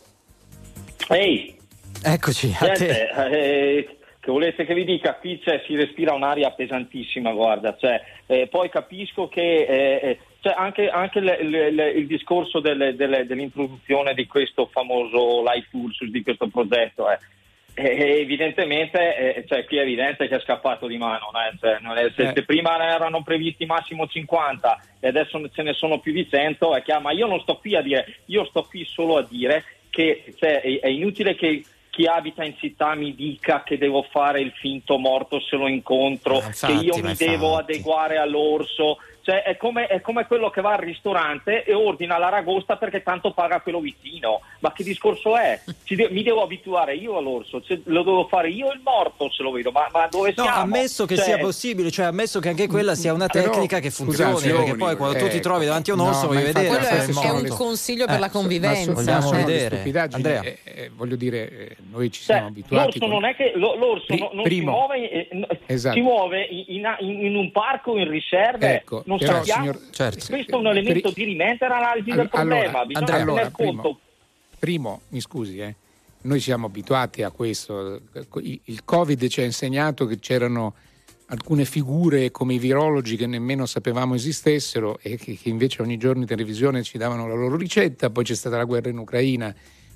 Ehi, eccoci a te. Niente, eh, che volete che vi dica? Qui c'è- si respira un'aria pesantissima, guarda. Cioè, eh, poi capisco che eh, eh, cioè, anche, anche le- le- le- il discorso delle- delle- dell'introduzione di questo famoso Life Pulsus, di questo progetto, eh, eh, evidentemente cioè, qui è evidente che è scappato di mano. no? Cioè, è- se, se prima erano previsti massimo 50 e adesso ce ne sono più di 100, è chiaro, ma io non sto qui a dire, io sto qui solo a dire che cioè, è, è inutile che chi abita in città mi dica che devo fare il finto morto se lo incontro, infatti, che io mi devo infatti. adeguare all'orso. Cioè, è, come, è come quello che va al ristorante e ordina l'aragosta perché tanto paga quello vicino. Ma che discorso è? Ci de- mi devo abituare io all'orso, cioè, lo devo fare io il morto se lo vedo. Ma, ma dove No, siamo? ammesso che Cioè, sia possibile, cioè ammesso che anche quella sia una Però, tecnica che funzioni, scusate, perché poi quando tu ti eh, trovi davanti a un orso no, vuoi ma vedere Quello è, è un consiglio per Eh, la Ma so- convivenza. delle vedere. stupidaggini, Andrea. eh, eh, voglio dire, eh, noi ci Cioè, siamo abituati. l'orso con- non è che lo- l'orso Pri- no- non primo. si muove, eh, no- Esatto. si muove in, in- in un parco in riserve, Ecco, non Però, sappiamo. signor- certo. Questo è un elemento Per- di rimente analisi del Allora, problema. Bisogna Andrea, tener allora, primo, conto. primo, mi scusi, eh, noi siamo abituati a questo. Il il Covid ci ha insegnato che c'erano alcune figure come i virologi che nemmeno sapevamo esistessero e che, che invece ogni giorno in televisione ci davano la loro ricetta, poi c'è stata la guerra in Ucraina,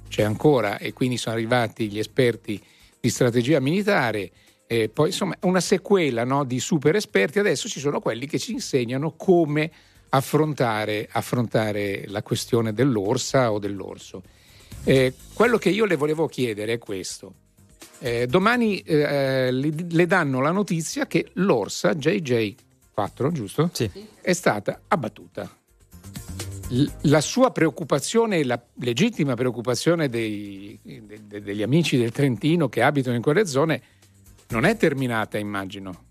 c'è ancora e quindi sono arrivati gli esperti di strategia militare. E poi insomma una sequela no, di super esperti, adesso ci sono quelli che ci insegnano come affrontare, affrontare la questione dell'orsa o dell'orso. Eh, quello che io le volevo chiedere è questo. Eh, domani eh, le, le danno la notizia che l'orsa JJ4, giusto? Sì. È stata abbattuta. L- la sua preoccupazione, la legittima preoccupazione dei- de- de- degli amici del Trentino che abitano in quelle zone non è terminata, immagino.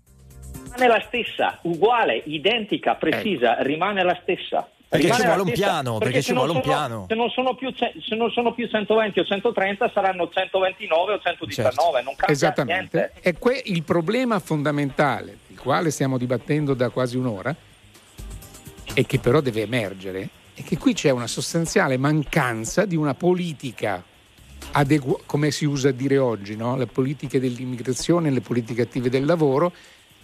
Rimane la stessa, uguale, identica, precisa, rimane la stessa. Perché Rimane ci vuole un piano, perché se ci vuole un sono- piano. Se non, sono più, se non sono più 120 o 130 saranno 129 o 119, Certo. non cambia Esattamente. niente. E que- il problema fondamentale, il quale stiamo dibattendo da quasi un'ora, e che però deve emergere, è che qui c'è una sostanziale mancanza di una politica adegu- come si usa a dire oggi, no? le politiche dell'immigrazione, le politiche attive del lavoro,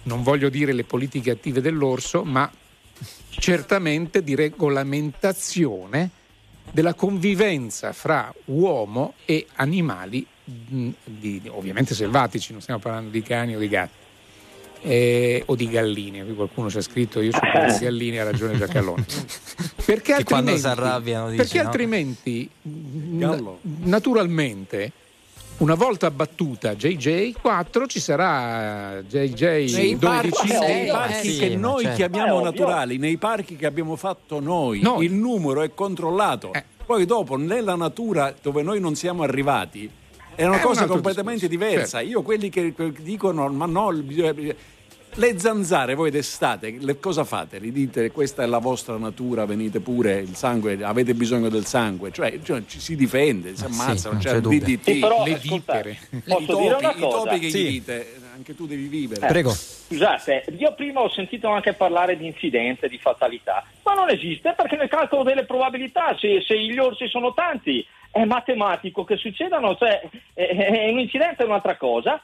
non voglio dire le politiche attive dell'orso, ma certamente di regolamentazione della convivenza fra uomo e animali, di- ovviamente selvatici, non stiamo parlando di cani o di gatti. Eh, o di galline, qui qualcuno ci ha scritto io sono di galline, ha ragione Giacalone. Perché Che quando altrimenti, si arrabbiano, dici, perché no? altrimenti n- Gallo. naturalmente una volta abbattuta JJ4 ci sarà JJ12 parchi, sei, nei eh, parchi sì, che noi certo. chiamiamo Eh, naturali, nei parchi che abbiamo fatto noi, Noi. il numero è controllato. Eh. Poi dopo nella natura dove noi non siamo arrivati è una È un cosa altro completamente discorso, diversa. Io quelli che dicono ma no, le zanzare voi d'estate, le- cosa fate? Gli dite questa è la vostra natura, venite pure, il sangue, avete bisogno del sangue, cioè, cioè, ci si difende, si sì, ammazzano, non c'è c'è il dubbio. DDT. Sì, però, le. Posso I dire topi, una i cosa? topi che Sì. gli dite, anche tu devi vivere. Prego. Scusate, io prima ho sentito anche parlare di incidente, di fatalità, ma non esiste perché nel calcolo delle probabilità, se, se gli orsi sono tanti, è matematico che succedano, cioè eh, un incidente è un'altra cosa.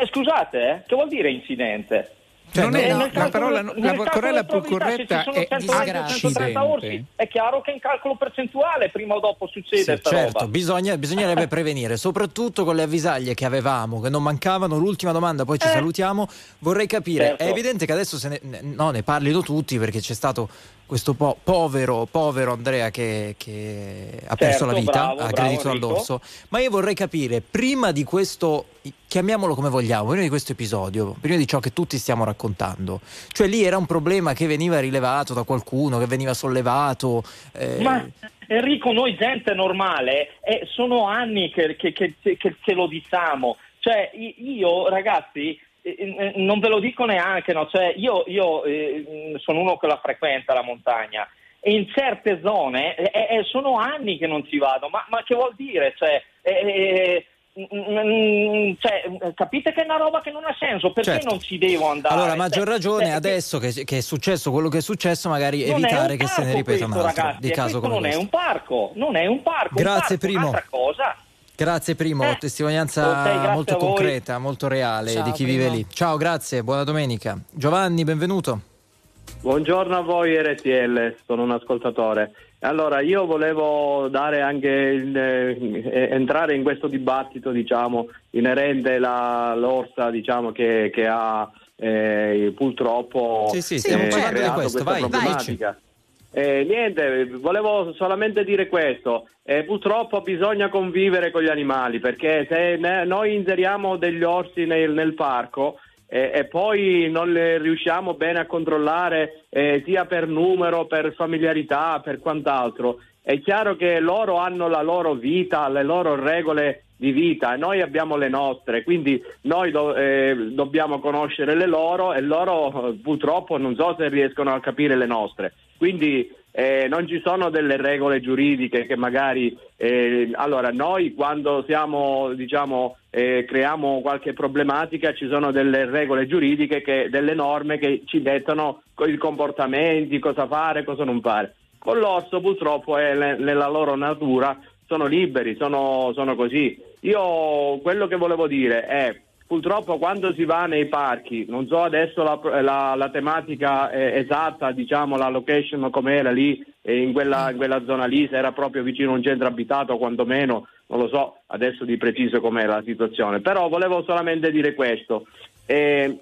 Eh, scusate, eh, che vuol dire incidente? Cioè, Non no, è- la, no, calcolo- parola, la delle più corretta se ci sono è 120 o 130 orsi, discendente. è chiaro che in calcolo percentuale prima o dopo succede Sì, certo, roba. bisogna- bisognerebbe prevenire, soprattutto con le avvisaglie che avevamo, che non mancavano. L'ultima domanda, poi ci Eh. salutiamo. Vorrei capire, Certo. è evidente che adesso se ne, ne- no, ne parlino tutti perché c'è stato questo po- povero, povero Andrea che, che ha perso Certo, la vita bravo, a bravo, credito Enrico. all'orso. Ma io vorrei capire, prima di questo, chiamiamolo come vogliamo, prima di questo episodio, prima di ciò che tutti stiamo raccontando, cioè lì era un problema che veniva rilevato da qualcuno, che veniva sollevato. eh, Ma Enrico, noi gente normale, eh, sono anni che, che- che- che- che lo diciamo. Cioè, io, ragazzi, eh, eh, non ve lo dico neanche, no? Cioè, io, io, eh, sono uno che la frequenta la montagna e in certe zone eh, eh, sono anni che non ci vado. Ma, ma che vuol dire? Cioè, eh, mm, cioè, capite che è una roba che non ha senso, perché Certo. non ci devo andare? Allora, maggior Cioè, ragione, cioè, adesso che, che è successo quello che è successo, magari evitare un che se ne parco ripeta un questo, altro ragazzi, di caso non questo. è un parco, non è un parco. un Grazie, parco è Primo. un'altra cosa. Grazie Primo, Eh. testimonianza Ok, grazie molto concreta, molto reale Ciao, di chi Primo. vive lì. Ciao, grazie, buona domenica. Giovanni, benvenuto. Buongiorno a voi RTL, sono un ascoltatore. Allora, io volevo dare anche il, eh, entrare in questo dibattito, diciamo, inerente la, l'orsa, diciamo, che, che ha eh, purtroppo Sì, sì, stiamo eh, parlando di creato questo, questa vai, problematica. Eh, niente, volevo solamente dire questo. Eh, purtroppo bisogna convivere con gli animali perché se noi inseriamo degli orsi nel, nel parco e poi non le riusciamo bene a controllare eh, sia per numero, per familiarità, per quant'altro, è chiaro che loro hanno la loro vita, le loro regole di vita e noi abbiamo le nostre, quindi noi do- eh, dobbiamo conoscere le loro e loro purtroppo non so se riescono a capire le nostre. Quindi eh, non ci sono delle regole giuridiche che magari eh, allora noi quando siamo diciamo eh, creiamo qualche problematica ci sono delle regole giuridiche che, delle norme che ci dettano i comportamenti cosa fare cosa non fare. Con l'orso purtroppo è le- nella loro natura sono liberi sono, sono così. Io quello che volevo dire è purtroppo quando si va nei parchi, non so adesso la, la- la tematica eh, esatta, diciamo la location com'era lì eh, in quella, in quella zona lì, se era proprio vicino a un centro abitato quantomeno, non lo so adesso di preciso com'è la situazione, però volevo solamente dire questo. Eh,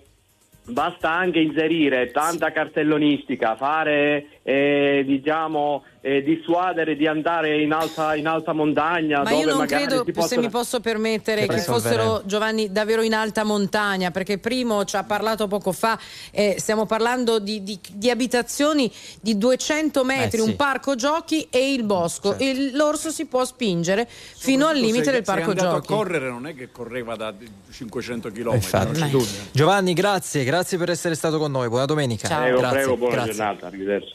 Basta anche inserire tanta cartellonistica, fare, eh, diciamo, eh, dissuadere di andare in alta, in alta montagna. Ma dove io non magari credo, si se possono- mi posso permettere, Per che risolvere. fossero Giovanni davvero in alta montagna, perché Primo ci ha parlato poco fa, eh, stiamo parlando di, di- di abitazioni di 200 metri, Eh, sì. un parco giochi e il bosco. E l'orso si può spingere fino al limite Se- del parco giochi. a correre non è che correva da 500 km. Infatti. Giovanni, grazie, grazie per essere stato con noi. Buona domenica. Prego, grazie, prego, buona grazie. giornata, arrivederci.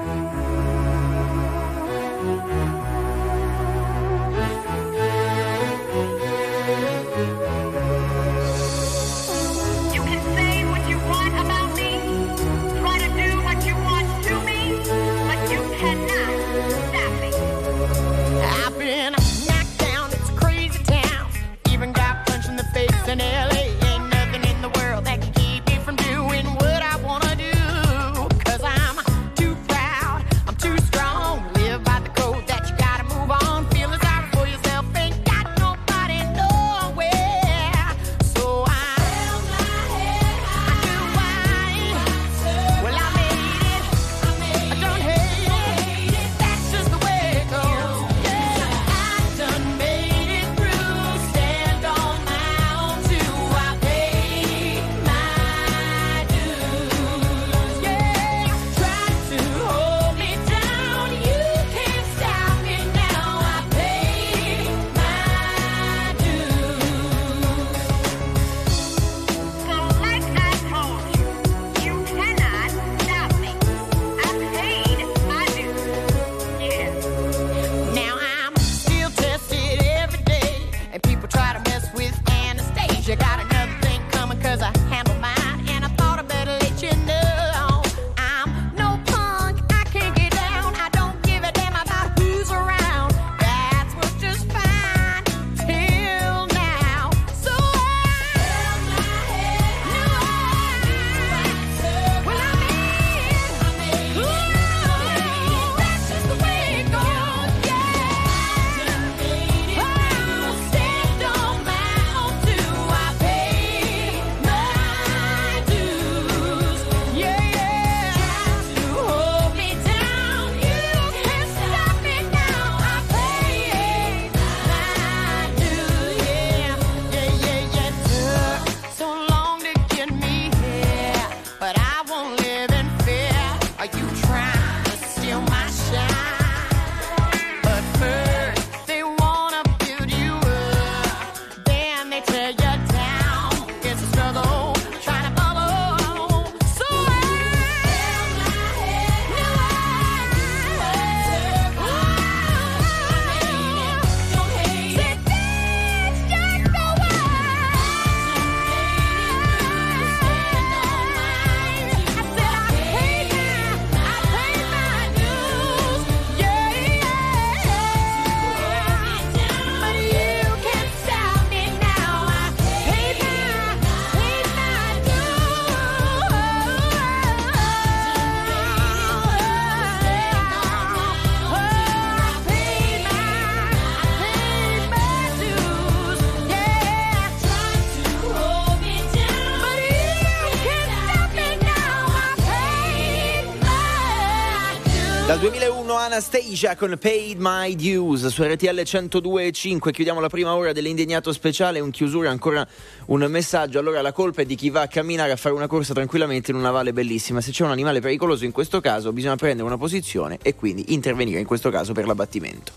Anastasia con Paid My Dues su RTL 102.5. Chiudiamo la prima ora dell'indignato speciale. In chiusura ancora un messaggio. Allora, la colpa è di chi va a camminare a fare una corsa tranquillamente in una valle bellissima. Se c'è un animale pericoloso, in questo caso bisogna prendere una posizione e quindi intervenire, in questo caso per l'abbattimento.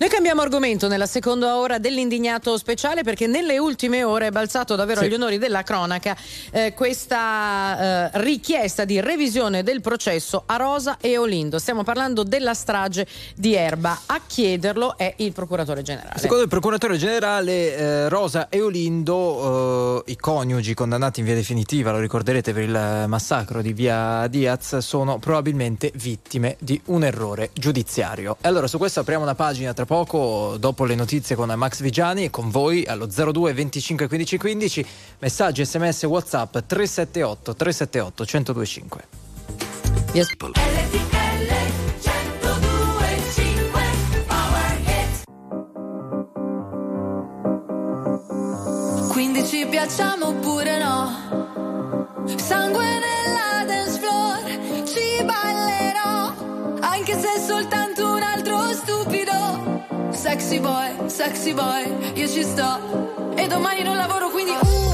Noi cambiamo argomento nella seconda ora dell'indignato speciale perché nelle ultime ore è balzato davvero Sì. agli onori della cronaca eh, questa eh, richiesta di revisione del processo a Rosa e Olindo. Stiamo parlando della strage di Erba. A chiederlo è il procuratore generale. Secondo il procuratore generale eh, Rosa e Olindo, eh, i coniugi condannati in via definitiva, lo ricorderete per il massacro di via Diaz, sono probabilmente vittime di un errore giudiziario. E allora su questo apriamo una pagina tra poco, dopo le notizie con Max Vigiani e con voi allo 02 25 15 15, messaggi sms whatsapp 378 378 1025. Yes. RTL 102.5 Power Hit 15 piacciamo oppure no? Sangue nella dance floor, ci ballerò, anche se soltanto. Sexy boy, sexy boy, io ci sto. E domani non lavoro, quindi uh,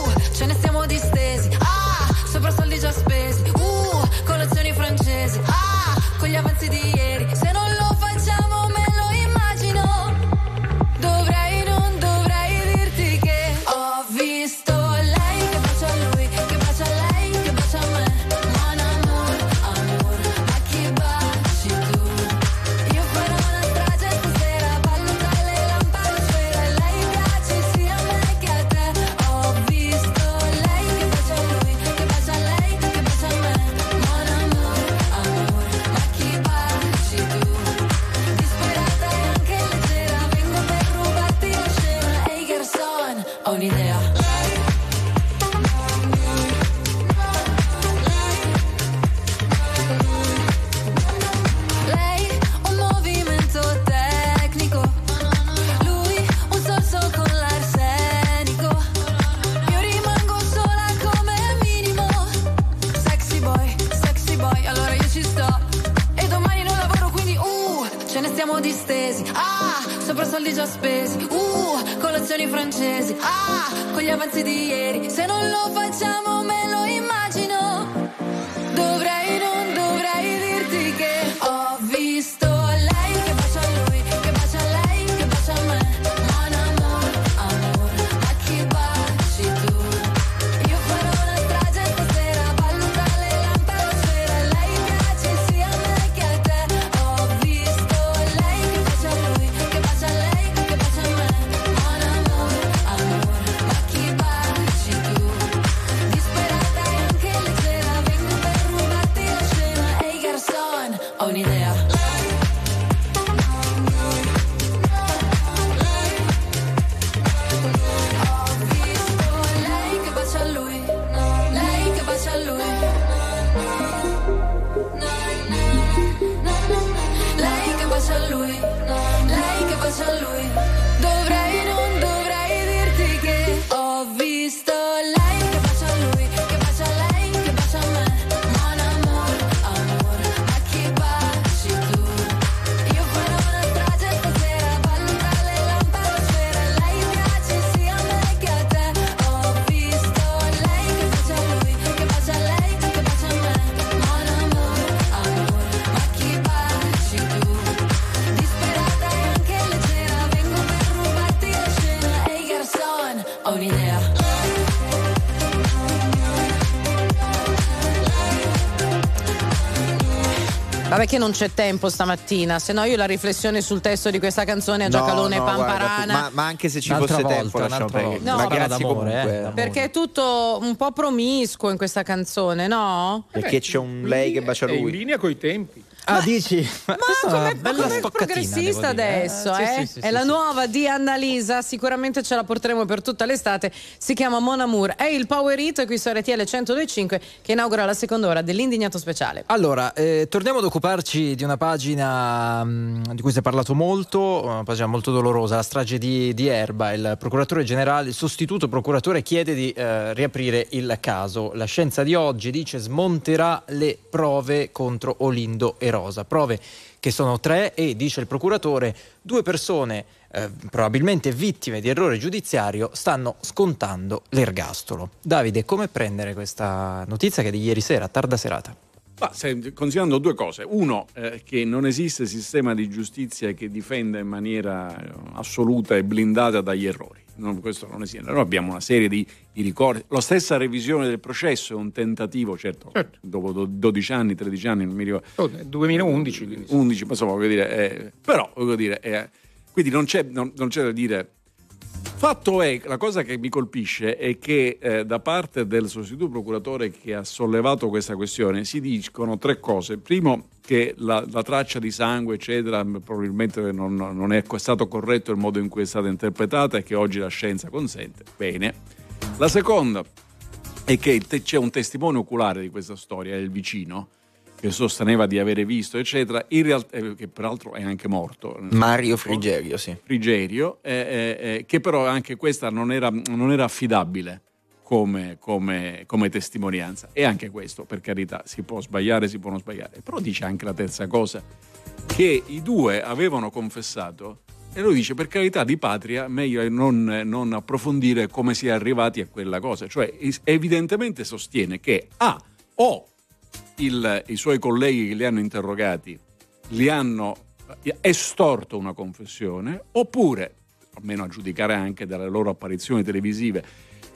Vabbè che non c'è tempo stamattina, se no io la riflessione sul testo di questa canzone a Giacalone no, guarda, Pamparana. ma, ma anche se ci Un'altra fosse volta, tempo, lasciamo perdere. No, ma grazie d'amore, comunque. eh. Perché è tutto un po' promiscuo in questa canzone, no? Perché c'è un lei che bacia È in lui. linea coi tempi. Ah, dici? Ma, questa Ma bella come stoccatina, progressista dire, adesso, Sì, eh? sì, sì, è sì, la sì. nuova di Annalisa, sicuramente ce la porteremo per tutta l'estate. Si chiama Mon Amour. È il Power Hit qui su RTL 1025 che inaugura la seconda ora dell'indignato speciale. Allora, eh, torniamo ad occuparci di una pagina mh, di cui si è parlato molto, una pagina molto dolorosa, la strage di, di Erba. Il procuratore generale, il sostituto procuratore chiede di eh, riaprire il caso. La scienza di oggi dice smonterà le prove contro Olindo e Rosa. Prove che sono tre e, dice il procuratore, due persone eh, probabilmente vittime di errore giudiziario stanno scontando l'ergastolo. Davide, come prendere questa notizia che è di ieri sera, tarda serata? Ma, se- considerando due cose. Uno, eh, che non esiste sistema di giustizia che difenda in maniera eh, assoluta e blindata dagli errori. Non- questo non esiste. Noi abbiamo una serie di, di ricordi. La stessa revisione del processo è un tentativo, certo, dopo do- 12 anni, 13 anni, non mi ricordo. Oh, 2011. 11, ma insomma, voglio dire, eh, però, voglio dire, eh, quindi non c'è, non- non c'è da dire. Fatto è, la cosa che mi colpisce è che eh, da parte del sostituto procuratore che ha sollevato questa questione si dicono tre cose. Primo, che la, la traccia di sangue, eccetera, probabilmente non, non è stato corretto il modo in cui è stata interpretata e che oggi la scienza consente. Bene. La seconda è che te- c'è un testimone oculare di questa storia, il vicino, che sosteneva di avere visto, eccetera, in realtà, eh, che peraltro è anche morto. Mario Frigerio, sì. Frigerio, eh, eh, eh, che però anche questa non era, non era affidabile come, come- come testimonianza. E anche questo, per carità, si può sbagliare, si può non sbagliare. Però dice anche la terza cosa, che i due avevano confessato e lui dice per carità di patria meglio non, non approfondire come si è arrivati a quella cosa. Cioè evidentemente sostiene che A, o il- i suoi colleghi che li hanno interrogati li hanno estorto una confessione, oppure, almeno a giudicare anche dalle loro apparizioni televisive,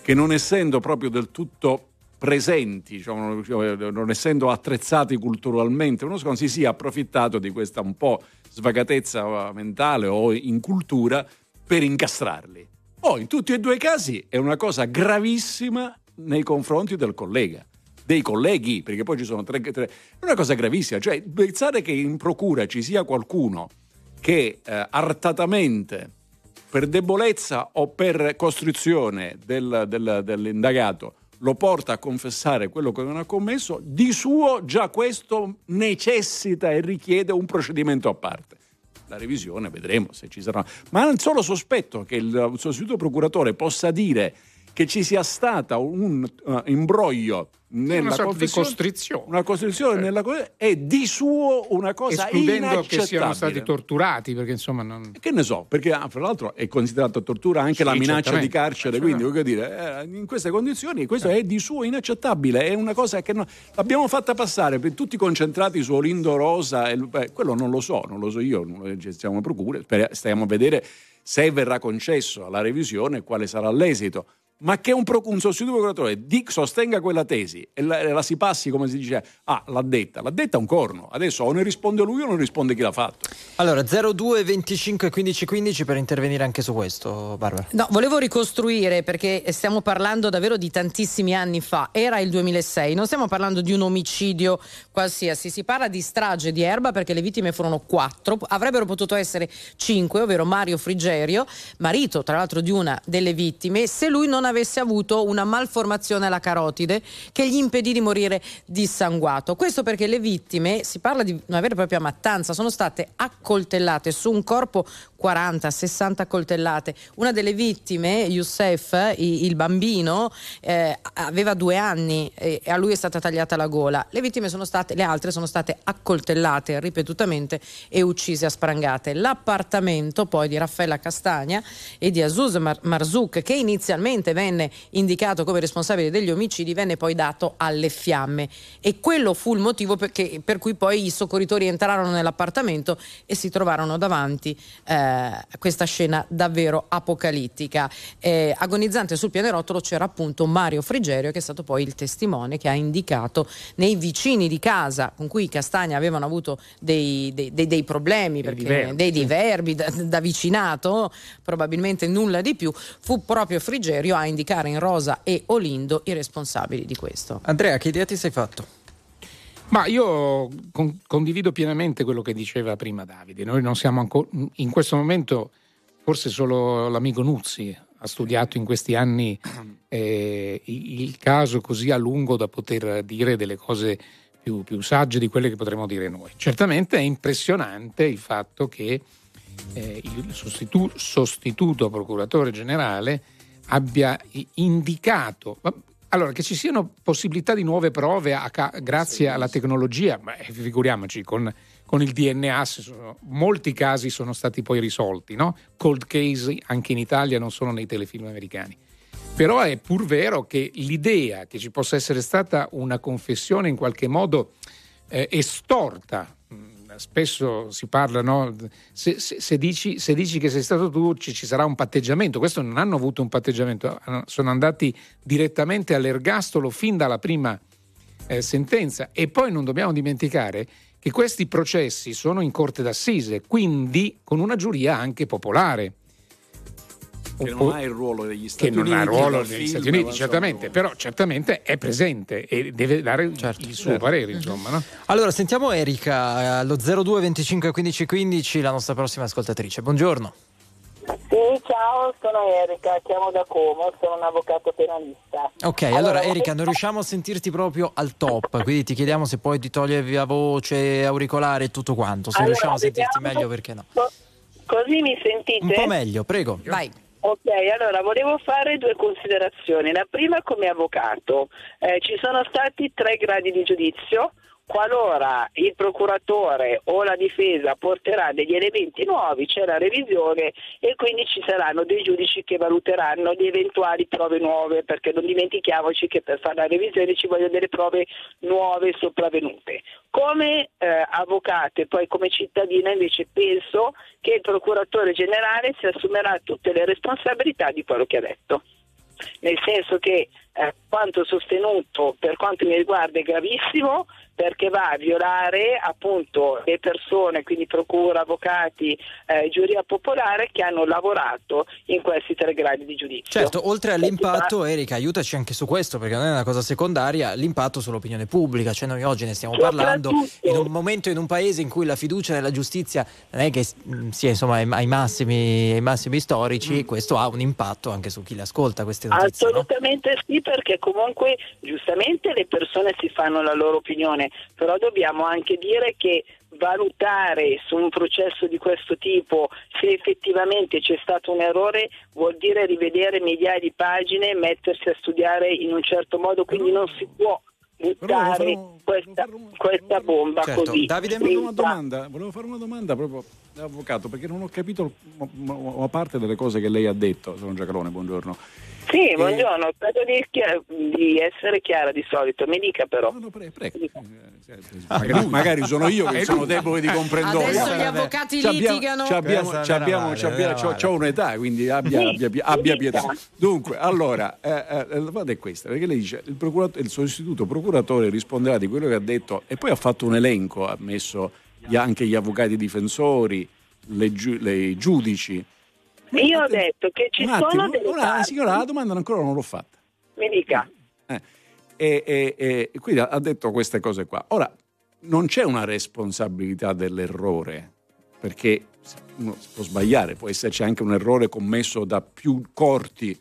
che non essendo proprio del tutto presenti, diciamo, non essendo attrezzati culturalmente, uno si sia approfittato di questa un po' svagatezza mentale o in cultura per incastrarli. O in tutti e due i casi è una cosa gravissima nei confronti del collega dei colleghi, perché poi ci sono tre, tre- è una cosa gravissima, cioè pensare che in procura ci sia qualcuno che eh, artatamente per debolezza o per costrizione del- del- dell'indagato lo porta a confessare quello che non ha commesso, di suo già questo necessita e richiede un procedimento a parte. La revisione vedremo se ci sarà. Ma non solo sospetto che il sostituto procuratore possa dire che ci sia stata un uh, imbroglio nella Una di costrizione. una costrizione nella co- è di suo una cosa Escludendo che siano stati torturati, perché insomma non... Che ne so, perché ah, fra l'altro è considerata tortura anche Sì, la minaccia di carcere, quindi voglio dire, eh, in queste condizioni questo è di suo inaccettabile, è una cosa che no- l'abbiamo fatta passare per tutti concentrati su Olindo Rosa, e, beh, quello non lo so, non lo so io, gestiamo procure, stiamo a vedere se verrà concesso alla revisione quale sarà l'esito. Ma che un, pro- un sostituto procuratore di- sostenga quella tesi e la, la si passi come si dice, ah, l'ha detta, l'ha detta un corno. Adesso o ne risponde lui o non risponde chi l'ha fatto. Allora, 02 25 15 15 per intervenire anche su questo, Barbara. No, volevo ricostruire perché stiamo parlando davvero di tantissimi anni fa. Era il 2006, non stiamo parlando di un omicidio qualsiasi, si parla di strage di Erba perché le vittime furono quattro, avrebbero potuto essere cinque, ovvero Mario Frigerio, marito tra l'altro di una delle vittime, se lui non avesse avuto una malformazione alla carotide che gli impedì di morire dissanguato. Questo perché le vittime, si parla di una vera e propria mattanza, sono state accoltellate su un corpo 40, 60 coltellate. Una delle vittime, Youssef, il bambino, eh, aveva due anni e a lui è stata tagliata la gola. Le vittime sono state, le altre sono state accoltellate ripetutamente e uccise a sprangate. L'appartamento poi di Raffaella Castagna e di Azuz Mar- Marzouk, che inizialmente venne indicato come responsabile degli omicidi, venne poi dato alle fiamme. E quello fu il motivo perché- per cui poi i soccorritori entrarono nell'appartamento e si trovarono davanti eh, a questa scena davvero apocalittica. Eh, agonizzante sul pianerottolo c'era appunto Mario Frigerio, che è stato poi il testimone che ha indicato nei vicini di casa con cui i Castagna avevano avuto dei, dei- dei- dei problemi, perché, diverbi, dei diverbi da, da vicinato, probabilmente nulla di più, fu proprio Frigerio a indicare in Rosa e Olindo i responsabili di questo. Andrea, che idea ti sei fatto? Ma io con- condivido pienamente quello che diceva prima Davide. Noi non siamo ancora in questo momento, forse solo l'amico Nuzzi ha studiato in questi anni eh, il caso così a lungo da poter dire delle cose più, più sagge di quelle che potremmo dire noi. Certamente è impressionante il fatto che eh, il sostitu- sostituto procuratore generale abbia indicato allora che ci siano possibilità di nuove prove a grazie alla tecnologia, beh, figuriamoci con con il DNA, sono- molti casi sono stati poi risolti, no? Cold case anche in Italia, non solo nei telefilm americani. Però è pur vero che l'idea che ci possa essere stata una confessione in qualche modo eh, estorta, spesso si parla, no? se, se- se dici, se dici che sei stato tu ci, ci sarà un patteggiamento, questo non hanno avuto un patteggiamento, sono andati direttamente all'ergastolo fin dalla prima eh, sentenza e poi non dobbiamo dimenticare che questi processi sono in corte d'assise, quindi con una giuria anche popolare. Che non ha il ruolo degli Stati che non Uniti. ha ruolo del negli film, Stati Uniti, certamente, però certamente è presente e deve dare il suo certo. parere, insomma. No? Allora, sentiamo Erika eh, allo 02 25 15 15, la nostra prossima ascoltatrice. Buongiorno. Sì, ciao, sono Erika, chiamo da Como, sono un avvocato penalista. Ok, allora, Erika, non riusciamo a sentirti proprio al top, quindi ti chiediamo se poi ti togli via voce, auricolare e tutto quanto. Se Allora, riusciamo a sentirti meglio, perché no? Co- Così mi sentite? Un po' meglio, prego. Vai. Ok, allora volevo fare due considerazioni. La prima come avvocato, eh, ci sono stati tre gradi di giudizio. Qualora il procuratore o la difesa porterà degli elementi nuovi, c'è la revisione e quindi ci saranno dei giudici che valuteranno le eventuali prove nuove, perché non dimentichiamoci che per fare la revisione ci vogliono delle prove nuove sopravvenute. Come eh, avvocato e poi come cittadina invece penso che il procuratore generale si assumerà tutte le responsabilità di quello che ha detto. Nel senso che eh, quanto sostenuto per quanto mi riguarda è gravissimo perché va a violare appunto le persone, quindi procura, avvocati, eh, giuria popolare che hanno lavorato in questi tre gradi di giudizio. Certo, oltre all'impatto, Erika, aiutaci anche su questo, perché non è una cosa secondaria, l'impatto sull'opinione pubblica. Cioè noi oggi ne stiamo parlando in un momento, in un paese in cui la fiducia nella giustizia non è che mm, sia insomma ai, massimi, ai massimi storici, questo ha un impatto anche su chi le ascolta queste notizie. no? Assolutamente sì, perché comunque giustamente le persone si fanno la loro opinione, però dobbiamo anche dire che valutare su un processo di questo tipo se effettivamente c'è stato un errore vuol dire rivedere migliaia di pagine, mettersi a studiare in un certo modo, quindi non si può buttare questa, questa bomba Certo, così. Davide, volevo una senza- domanda, volevo fare una domanda proprio da avvocato perché non ho capito una parte delle cose che lei ha detto. Sono Giacalone, buongiorno. Sì, buongiorno, spero di, di essere chiara di solito, mi dica però. Magari, magari sono io che sono debole di comprendoria. Adesso gli avvocati Ci abbiamo- litigano. ci abbiamo- Questa ci non era abbiamo- male, ci abbiamo- non era c'ho- c'ho un'età, quindi abbia, abbia, abbia pietà. Dunque, allora, eh, eh, la domanda è questa, perché lei dice il, procurat- il sostituto procuratore risponderà di quello che ha detto e poi ha fatto un elenco, ha messo gli- anche gli avvocati difensori, le giu- le- i giudici. Io ho detto che ci attimo, sono delle una- parti- signora, la domanda ancora non l'ho fatta. Mi dica. Eh, e, e- e quindi ha detto queste cose qua. Ora, non c'è una responsabilità dell'errore, perché uno si può sbagliare, può esserci anche un errore commesso da più corti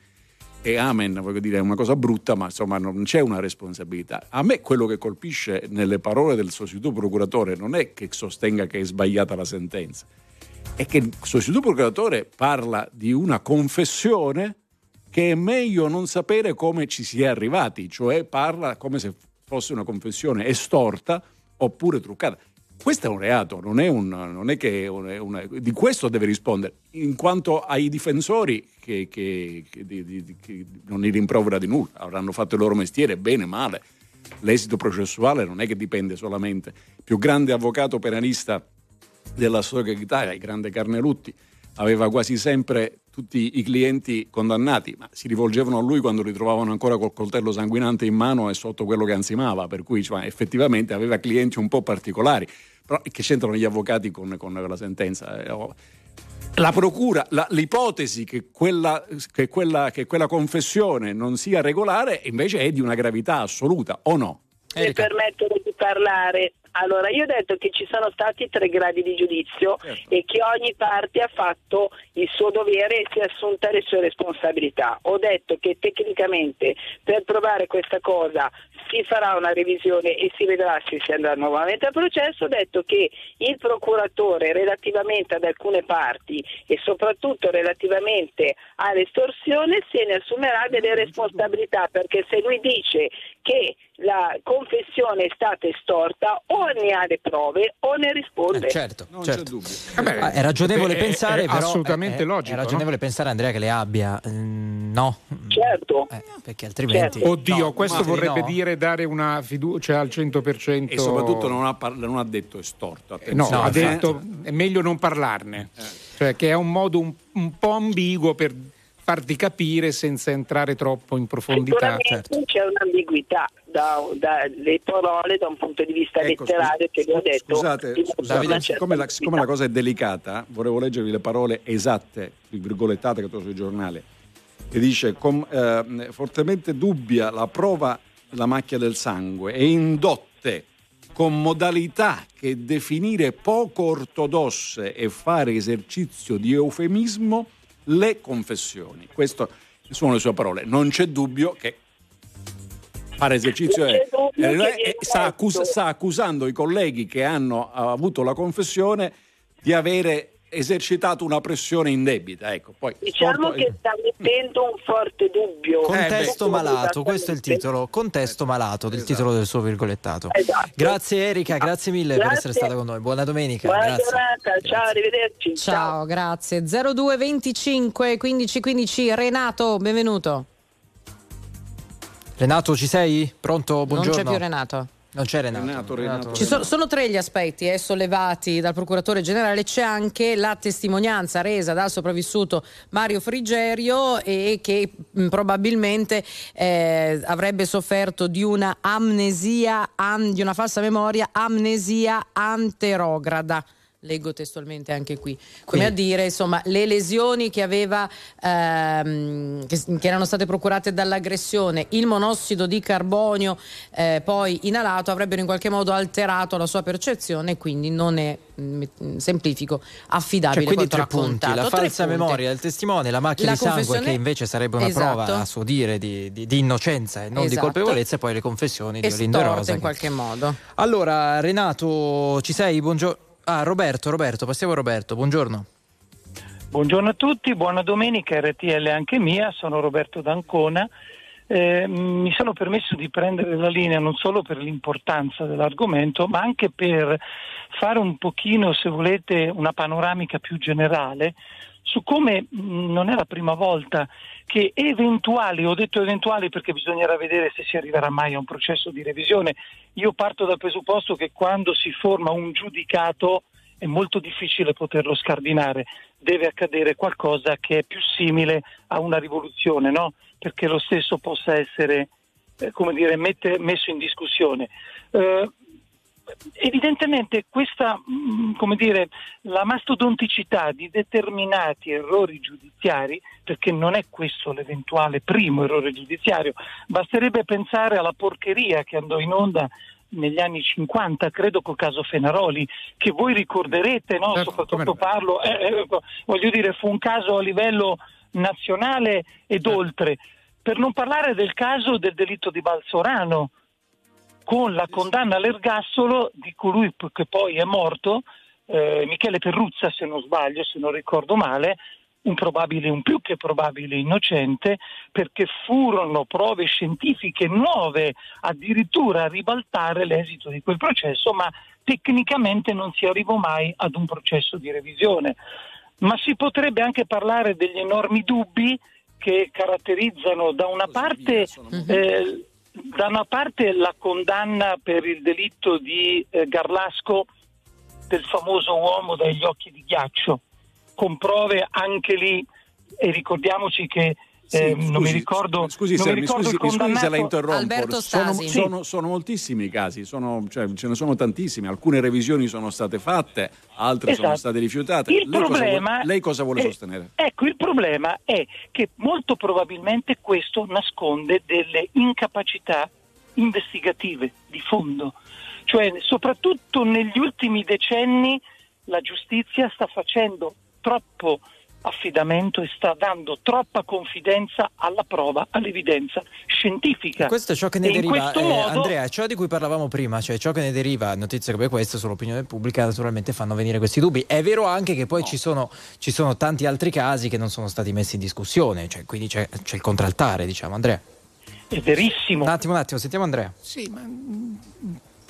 e amen, voglio dire, è una cosa brutta, ma insomma non c'è una responsabilità. A me quello che colpisce nelle parole del sostituto procuratore non è che sostenga che è sbagliata la sentenza, è che il sostituto procuratore parla di una confessione che è meglio non sapere come ci si è arrivati, cioè parla come se fosse una confessione estorta oppure truccata. Questo è un reato, non è, un, non è che è una- di questo deve rispondere. In quanto ai difensori, che, che- che di- di- che non li rimprovera di nulla, avranno fatto il loro mestiere bene male. L'esito processuale non è che dipende solamente. Il più grande avvocato penalista della storia d'Italia, il grande Carnelutti, aveva quasi sempre tutti i clienti condannati, ma si rivolgevano a lui quando li trovavano ancora col coltello sanguinante in mano e sotto quello che ansimava, per cui cioè, effettivamente aveva clienti un po' particolari. Però che c'entrano gli avvocati con, con la sentenza? Eh, oh. La procura, la- l'ipotesi che quella, che, quella, che quella confessione non sia regolare invece è di una gravità assoluta, o no? mi permettono di parlare. Allora, io ho detto che ci sono stati tre gradi di giudizio e che ogni parte ha fatto il suo dovere e si è assunta le sue responsabilità. Ho detto che tecnicamente per provare questa cosa si farà una revisione e si vedrà se si andrà nuovamente al processo, ha detto che il procuratore relativamente ad alcune parti e soprattutto relativamente all'estorsione se ne assumerà delle responsabilità perché se lui dice che la confessione è stata estorta o ne ha le prove o ne risponde. Eh, certo, Non certo. c'è dubbio. Vabbè, Ah, è ragionevole è- è- pensare, è però, assolutamente è- è- logico, È ragionevole pensare, Andrea, che le abbia. Mm, no, Certo. Eh, perché altrimenti. Oddio, No, questo vorrebbe no. dire dare una fiducia al 100%. E soprattutto non ha, par- non ha detto estorto. Eh, No, ha detto è meglio non parlarne, cioè che è un modo un, un po' ambiguo per farti capire senza entrare troppo in profondità. Sicuramente c'è un'ambiguità da- dalle parole da un punto di vista Ecco, letterario che vi ho detto. Scusate, scusate, siccome, la, siccome la cosa è delicata, volevo leggervi le parole esatte, virgolettate che ho trovato sul giornale, che dice com- eh, fortemente dubbia la prova la macchia del sangue e indotte con modalità che definire poco ortodosse e fare esercizio di eufemismo le confessioni. Queste sono le sue parole. Non c'è dubbio che fare esercizio è, sta, accus- detto. sta accusando i colleghi che hanno avuto la confessione di avere esercitato una pressione indebita. Ecco, poi Diciamo storto- che sta mettendo un forte dubbio. Contesto Eh, malato, questo è il titolo. Contesto malato del titolo del suo virgolettato. Esatto. Grazie Erika, grazie mille per Grazie. essere stata con noi. Buona domenica. Buona grazie. giornata, ciao, arrivederci. Ciao, grazie. 0225 15 15 Renato, benvenuto. Renato, ci sei? Pronto? Buongiorno. Non c'è più Renato. Non c'è Renato. Renato, Renato. Ci sono, sono tre gli aspetti eh, sollevati dal procuratore generale, c'è anche la testimonianza resa dal sopravvissuto Mario Frigerio e che mh, probabilmente eh, avrebbe sofferto di una amnesia, am- di una falsa memoria, amnesia anterograda. Leggo testualmente anche qui. Come a dire, insomma, le lesioni che aveva ehm, che, che erano state procurate dall'aggressione, il monossido di carbonio eh, poi inalato avrebbero in qualche modo alterato la sua percezione e quindi non è mm, semplifico affidabile Cioè, quindi tre punti, la falsa punti. memoria del testimone, la macchia La di sangue che invece sarebbe una Esatto. prova a suo dire di, di- di innocenza e non di Esatto. colpevolezza e poi le confessioni di Olindo Estorte Rosa. in che- qualche modo. Allora Renato, ci sei? Buongiorno. Ah, Roberto, Roberto, passiamo a Roberto, buongiorno. Buongiorno a tutti, buona domenica, RTL anche mia, sono Roberto D'Ancona. Eh, mi sono permesso di prendere la linea non solo per l'importanza dell'argomento, ma anche per fare un pochino, se volete, una panoramica più generale su come mh, non è la prima volta che eventuali, ho detto eventuali perché bisognerà vedere se si arriverà mai a un processo di revisione, io parto dal presupposto che quando si forma un giudicato è molto difficile poterlo scardinare, deve accadere qualcosa che è più simile a una rivoluzione, no? perché lo stesso possa essere eh, dire, mette- messo in discussione. Eh, evidentemente questa, mh, come dire, la mastodonticità di determinati errori giudiziari, perché non è questo l'eventuale primo errore giudiziario, basterebbe pensare alla porcheria che andò in onda negli anni 50, credo col caso Fenaroli, che voi ricorderete, no? Certo, soprattutto parlo, eh, eh, voglio dire, fu un caso a livello nazionale ed oltre. Per non parlare del caso del delitto di Balsorano, con la condanna all'ergastolo di colui che poi è morto, eh, Michele Perruzza se non sbaglio, se non ricordo male, un probabile, un più che probabile innocente, perché furono prove scientifiche nuove addirittura a ribaltare l'esito di quel processo, ma tecnicamente non si arrivò mai ad un processo di revisione. Ma si potrebbe anche parlare degli enormi dubbi che caratterizzano da una parte eh, da una parte la condanna per il delitto di eh, Garlasco del famoso uomo dagli occhi di ghiaccio, con prove anche lì, e ricordiamoci che eh, non mi ricordo, Scusi, non se, mi ricordo scusi, scusi se la interrompo. Sono, sono- sono moltissimi i casi, sono- cioè, ce ne sono tantissimi. Alcune revisioni sono state fatte, altre sono Esatto. state rifiutate. Il lei, cosa problema vuole, lei cosa vuole è- sostenere? Ecco, il problema è che molto probabilmente questo nasconde delle incapacità investigative di fondo. Cioè, soprattutto negli ultimi decenni la giustizia sta facendo troppo affidamento e sta dando troppa confidenza alla prova, all'evidenza scientifica. Questo è ciò che ne E deriva, eh, modo- Andrea, è ciò di cui parlavamo prima, cioè ciò che ne deriva, notizie come queste sull'opinione pubblica naturalmente fanno venire questi dubbi. È vero anche che poi ci, sono, ci sono tanti altri casi che non sono stati messi in discussione, cioè, quindi c'è, c'è il contraltare, diciamo. Andrea. È verissimo. Un attimo, un attimo, sentiamo Andrea. Sì, ma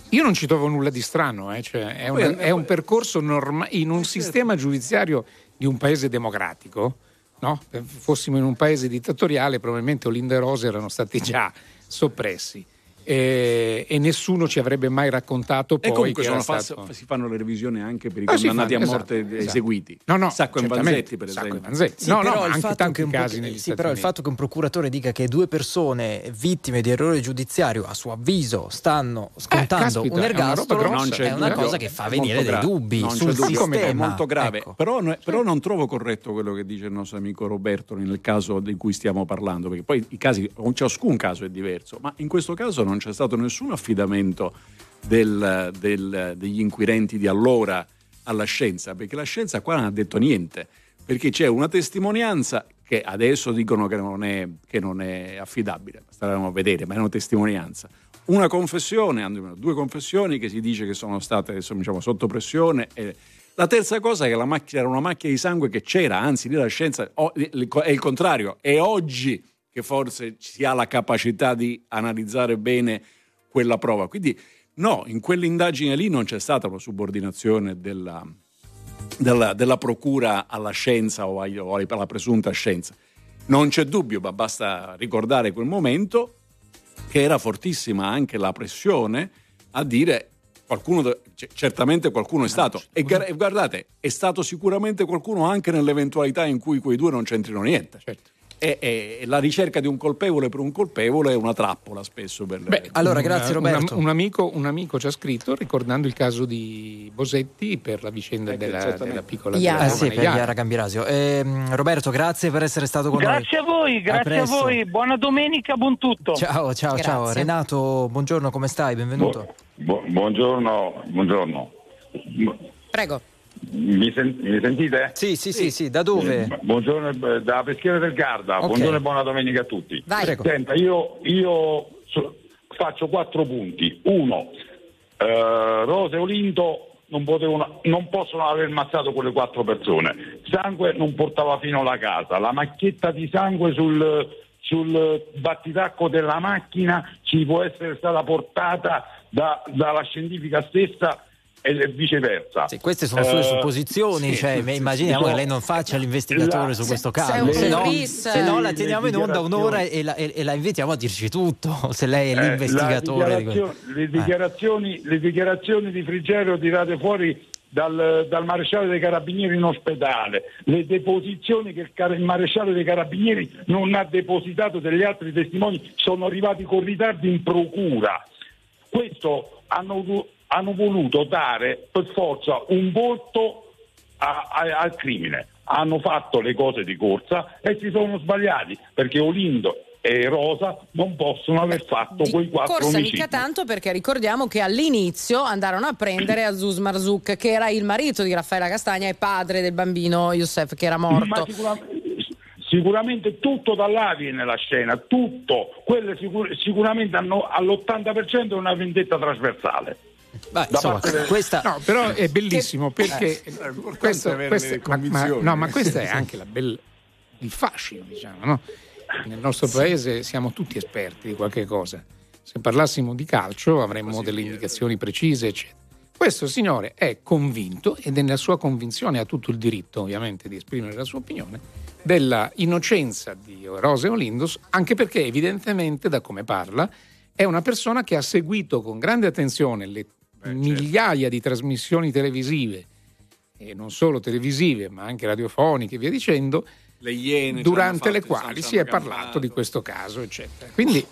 io non ci trovo nulla di strano, eh, cioè, è, un, è un percorso normale in un sistema giudiziario di un paese democratico. No? Fossimo in un paese dittatoriale, probabilmente Olinda e Rose erano stati già soppressi. E, e nessuno ci avrebbe mai raccontato poi E comunque che sono fa- stato... si fanno le revisioni anche per i Ah, condannati fanno, a morte esatto, esatto. eseguiti. No, no, Sacco e Vanzetti, per Sacco esempio. Vanzetti. Sì, No, no, però il anche fatto che un, casi pro- negli sì, Stati però il Uniti. fatto che un procuratore dica che due persone vittime di errore giudiziario a suo avviso stanno scontando caspita, un è una ergastolo grossa. Non c'è è una cosa che fa venire dei dubbi Non sul sistema. È molto grave. Ecco. Però non trovo corretto quello che dice il nostro amico Roberto nel caso di cui stiamo parlando, perché poi i casi, ciascun caso è diverso, ma in questo caso non c'è stato nessun affidamento del- del- degli inquirenti di allora alla scienza, perché la scienza qua non ha detto niente, perché c'è una testimonianza che adesso dicono che non è, che non è affidabile, staremo a vedere, ma è una testimonianza. Una confessione, due confessioni che si dice che sono state diciamo, sotto pressione. e- la terza cosa è che la macchina era una macchia di sangue che c'era, anzi lì la scienza è il contrario, è oggi che forse si ha la capacità di analizzare bene quella prova. Quindi no, in quell'indagine lì non c'è stata una subordinazione della, della, della procura alla scienza o, ai- o alla presunta scienza. Non c'è dubbio, ma basta ricordare quel momento che era fortissima anche la pressione a dire qualcuno, certamente qualcuno è stato. E, guardate, è stato sicuramente qualcuno anche nell'eventualità in cui quei due non c'entrino niente. E, e- e la ricerca di un colpevole per un colpevole è una trappola spesso per Beh, Allora, un- grazie, un- Roberto. Un, amico, un amico ci ha scritto ricordando il caso di Bosetti per la vicenda della, della piccola Eh della sì, per Iara. Gambirasio. Ehm, Roberto, grazie per essere stato con Grazie a voi, grazie a presto. voi, buona domenica, buon tutto. noi. Ciao, ciao, ciao. Grazie. Renato, buongiorno, come stai? Benvenuto. Bu- buongiorno, buongiorno. Prego. Mi, sen- mi sentite? Sì, sì, sì, sì, da dove? Eh, buongiorno eh, da Peschiera del Garda, Ok. buongiorno e buona domenica a tutti. Vai. Prego. Senta, io, io so- faccio quattro punti. Uno, eh, Rose e Olinto non, potevano, non possono aver ammazzato quelle quattro persone. Sangue non portava fino alla casa, la macchietta di sangue sul, sul battitacco della macchina ci può essere stata portata da- dalla scientifica stessa e viceversa. Sì, queste sono sue Eh, supposizioni, sì, cioè, sì, immaginiamo sì. che lei non faccia l'investigatore La- su questo caso, se no, se no la le teniamo in onda un'ora e la, e- e la invitiamo a dirci tutto, se lei è Eh, l'investigatore. la di dichiarazio- le, dichiarazioni, le dichiarazioni di Frigerio tirate fuori dal, dal maresciallo dei carabinieri in ospedale, le deposizioni che il, il maresciallo dei carabinieri non ha depositato degli altri testimoni sono arrivati con ritardo in procura. Questo hanno, vu- hanno voluto dare per forza un volto a- a- al crimine. Hanno fatto le cose di corsa e si sono sbagliati perché Olindo e Rosa non possono aver fatto quei quattro Corsa omicidi. mica tanto perché ricordiamo che all'inizio andarono a prendere Azus Marzouk, che era il marito di Raffaella Castagna e padre del bambino Youssef che era morto. sicuramente, sicuramente tutto da là viene la scena, tutto. Quelle sicur- sicuramente hanno all'80% una vendetta trasversale. Da insomma, del- questa... No, però è bellissimo perché Eh, questo, avere questo- le ma, ma- convinzioni. no, ma questa è anche la bella, il fascino, diciamo, no? Nel nostro paese siamo tutti esperti di qualche cosa. Se parlassimo di calcio avremmo delle indicazioni precise, eccetera. Questo signore è convinto, ed è nella sua convinzione ha tutto il diritto, ovviamente, di esprimere la sua opinione, della innocenza di Rose Olindos, anche perché evidentemente, da come parla, è una persona che ha seguito con grande attenzione le migliaia di trasmissioni televisive, e non solo televisive, ma anche radiofoniche e via dicendo, Le iene ci durante le quali si è parlato di questo caso, eccetera. Quindi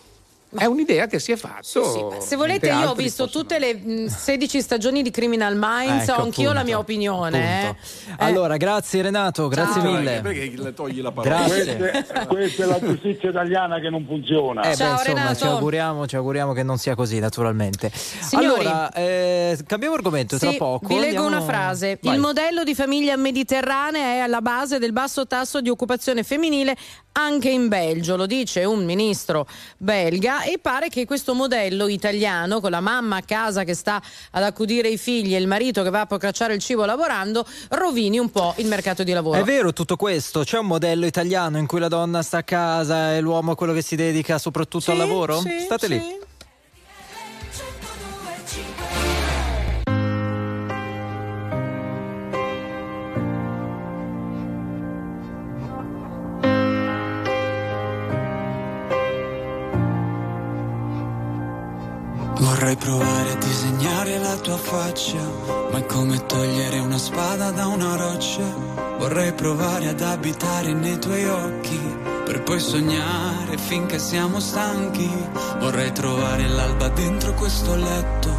È un'idea che si è fatto. Se volete, io ho visto tutte le mh, 16 stagioni di Criminal Minds, Ecco, ho anch'io la appunto, mia opinione. eh. Allora, grazie Renato, grazie Ciao. mille. Perché le togli la parola? Questa, questa è la giustizia italiana che non funziona. Eh beh, insomma, ci auguriamo, ci auguriamo che non sia così, naturalmente. Signori. allora, eh, cambiamo argomento tra Sì, poco. vi leggo andiamo- una frase. Vai. Il modello di famiglia mediterranea è alla base del basso tasso di occupazione femminile anche in Belgio, lo dice un ministro belga e pare che questo modello italiano con la mamma a casa che sta ad accudire i figli e il marito che va a procacciare il cibo lavorando rovini un po' il mercato di lavoro. È vero tutto questo? C'è un modello italiano in cui la donna sta a casa e l'uomo è quello che si dedica soprattutto al lavoro? sì, State lì. Vorrei provare a disegnare la tua faccia, ma è come togliere una spada da una roccia. Vorrei provare ad abitare nei tuoi occhi, per poi sognare finché siamo stanchi. Vorrei trovare l'alba dentro questo letto,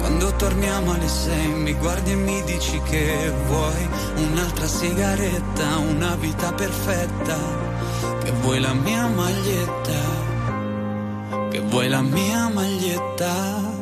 quando torniamo alle sei mi guardi e mi dici che vuoi un'altra sigaretta, una vita perfetta, che vuoi la mia maglietta che vuoi la mia maglietta.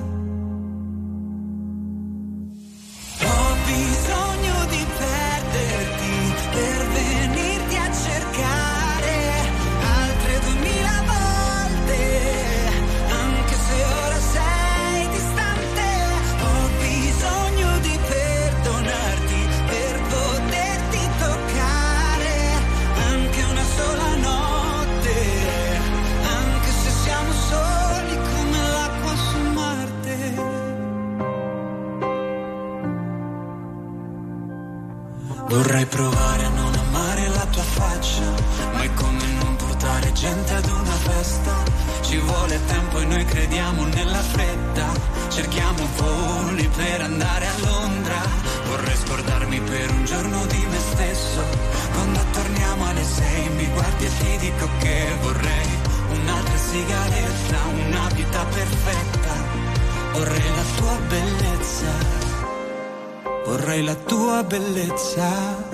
Vorrei provare a non amare la tua faccia, ma è come non portare gente ad una festa. Ci vuole tempo e noi crediamo nella fretta. Cerchiamo voli per andare a Londra. Vorrei scordarmi per un giorno di me stesso. Quando torniamo alle sei mi guardi e ti dico che vorrei un'altra sigaretta, una vita perfetta. Vorrei la tua bellezza. Vorrei la tua bellezza.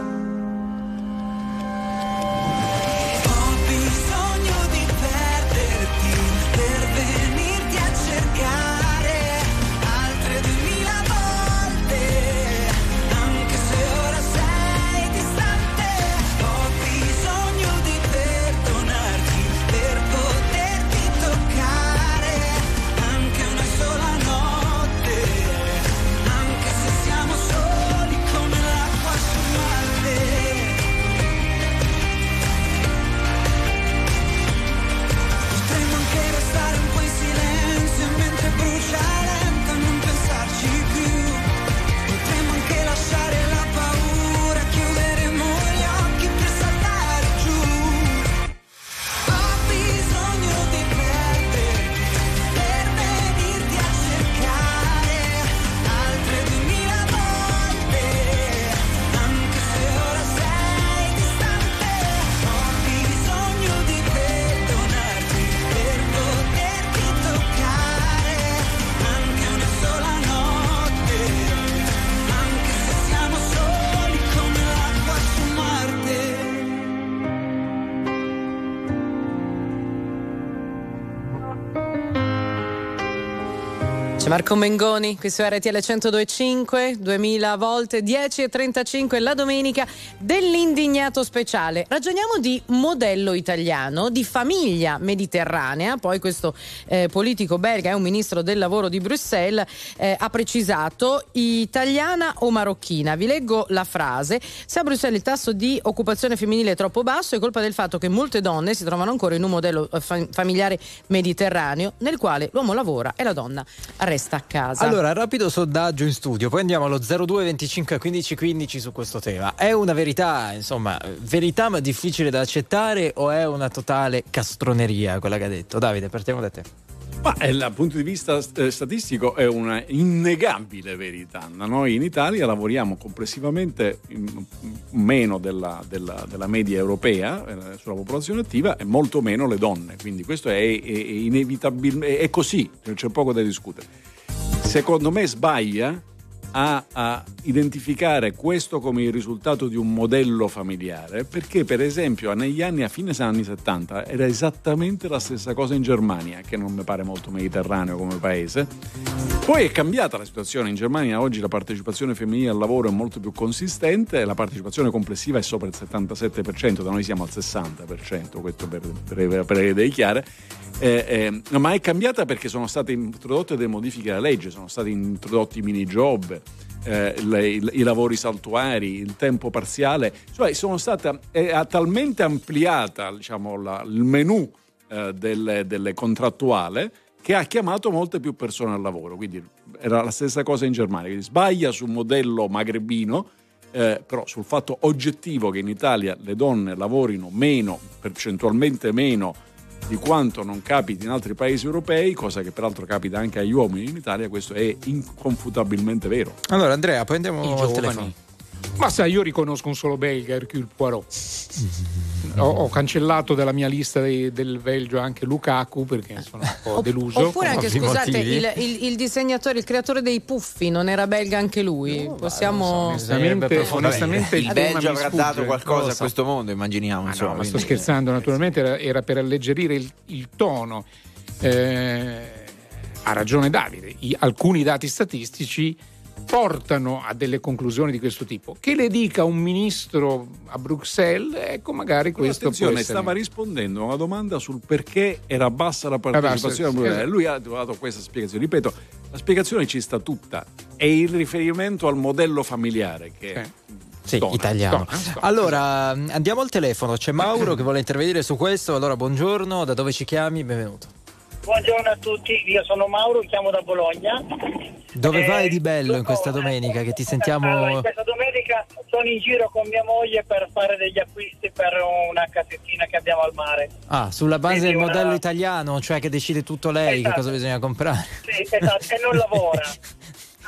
C'è Marco Mengoni qui su RTL 1025, 2000 volte 10 e 35 la domenica dell'indignato speciale. Ragioniamo di modello italiano, di famiglia mediterranea. Poi questo eh, politico belga è un ministro del lavoro di Bruxelles, eh, ha precisato italiana o marocchina. Vi leggo la frase. Se a Bruxelles il tasso di occupazione femminile è troppo basso è colpa del fatto che molte donne si trovano ancora in un modello eh, fa- familiare mediterraneo nel quale l'uomo lavora e la donna resta a casa. Allora, rapido sondaggio in studio, poi andiamo allo 02 25 15 15 su questo tema. È una verità, insomma, verità ma difficile da accettare o è una totale castroneria quella che ha detto? Davide, partiamo da te. Ma eh, dal punto di vista eh, statistico è una innegabile verità. Noi in Italia lavoriamo complessivamente in- meno della, della- della media europea eh, sulla popolazione attiva e molto meno le donne. Quindi questo è, è- è inevitabilmente è così, c'è poco da discutere. Secondo me sbaglia a, a identificare questo come il risultato di un modello familiare perché per esempio negli anni a fine anni 70 era esattamente la stessa cosa in Germania che non mi pare molto mediterraneo come paese. Poi è cambiata la situazione in Germania. Oggi la partecipazione femminile al lavoro è molto più consistente. La partecipazione complessiva è sopra il 77% da noi siamo al 60% questo per, per, per idee chiare. Eh, eh, ma è cambiata perché sono state introdotte delle modifiche alla legge, sono stati introdotti i mini job, eh, le- i, lavori saltuari, il tempo parziale, cioè sono stata, è, talmente ampliata diciamo, la- il menù eh, delle, delle contrattuale che ha chiamato molte più persone al lavoro, quindi era la stessa cosa in Germania, quindi sbaglia sul modello magrebino, eh, però sul fatto oggettivo che in Italia le donne lavorino meno, percentualmente meno di quanto non capiti in altri paesi europei, cosa che peraltro capita anche agli uomini in Italia, questo è inconfutabilmente vero. Allora Andrea, prendiamo I il giovani. telefono. Ma sai, io riconosco un solo belga, Hercule Poirot. Ho, ho cancellato dalla mia lista dei- del Belgio anche Lukaku perché sono un po' deluso. Oppure anche, ovvi scusate, motivi. il, il- il disegnatore, il creatore dei puffi, non era belga anche lui? Possiamo... Onestamente, onestamente il tema Belgio mi avrà sfugge. dato Non qualcosa lo a so. questo mondo, immaginiamo. Ma insomma, no, ma sto quindi- scherzando, naturalmente era, era per alleggerire il, il tono. Eh, ha ragione Davide, I- alcuni dati statistici portano a delle conclusioni di questo tipo. Che le dica un ministro a Bruxelles, ecco magari questo può Attenzione, essere. stava rispondendo a una domanda sul perché era bassa la partecipazione. bassa, al sì. Lui ha dato questa spiegazione. Ripeto, la spiegazione ci sta tutta. È il riferimento al modello familiare che Sì, stona, italiano. stona, stona. Allora, andiamo al telefono. C'è Mauro che vuole intervenire su questo. Allora, buongiorno, da dove ci chiami? Benvenuto. Buongiorno a tutti, io sono Mauro, chiamo da Bologna. Dove Eh, vai di bello in questa domenica che ti Allora, sentiamo in questa domenica sono in giro con mia moglie per fare degli acquisti per una casettina che abbiamo al mare. Ah, sulla base Quindi del una- modello italiano, cioè che decide tutto lei che Esatto. cosa bisogna comprare. Sì, esatto, e non lavora.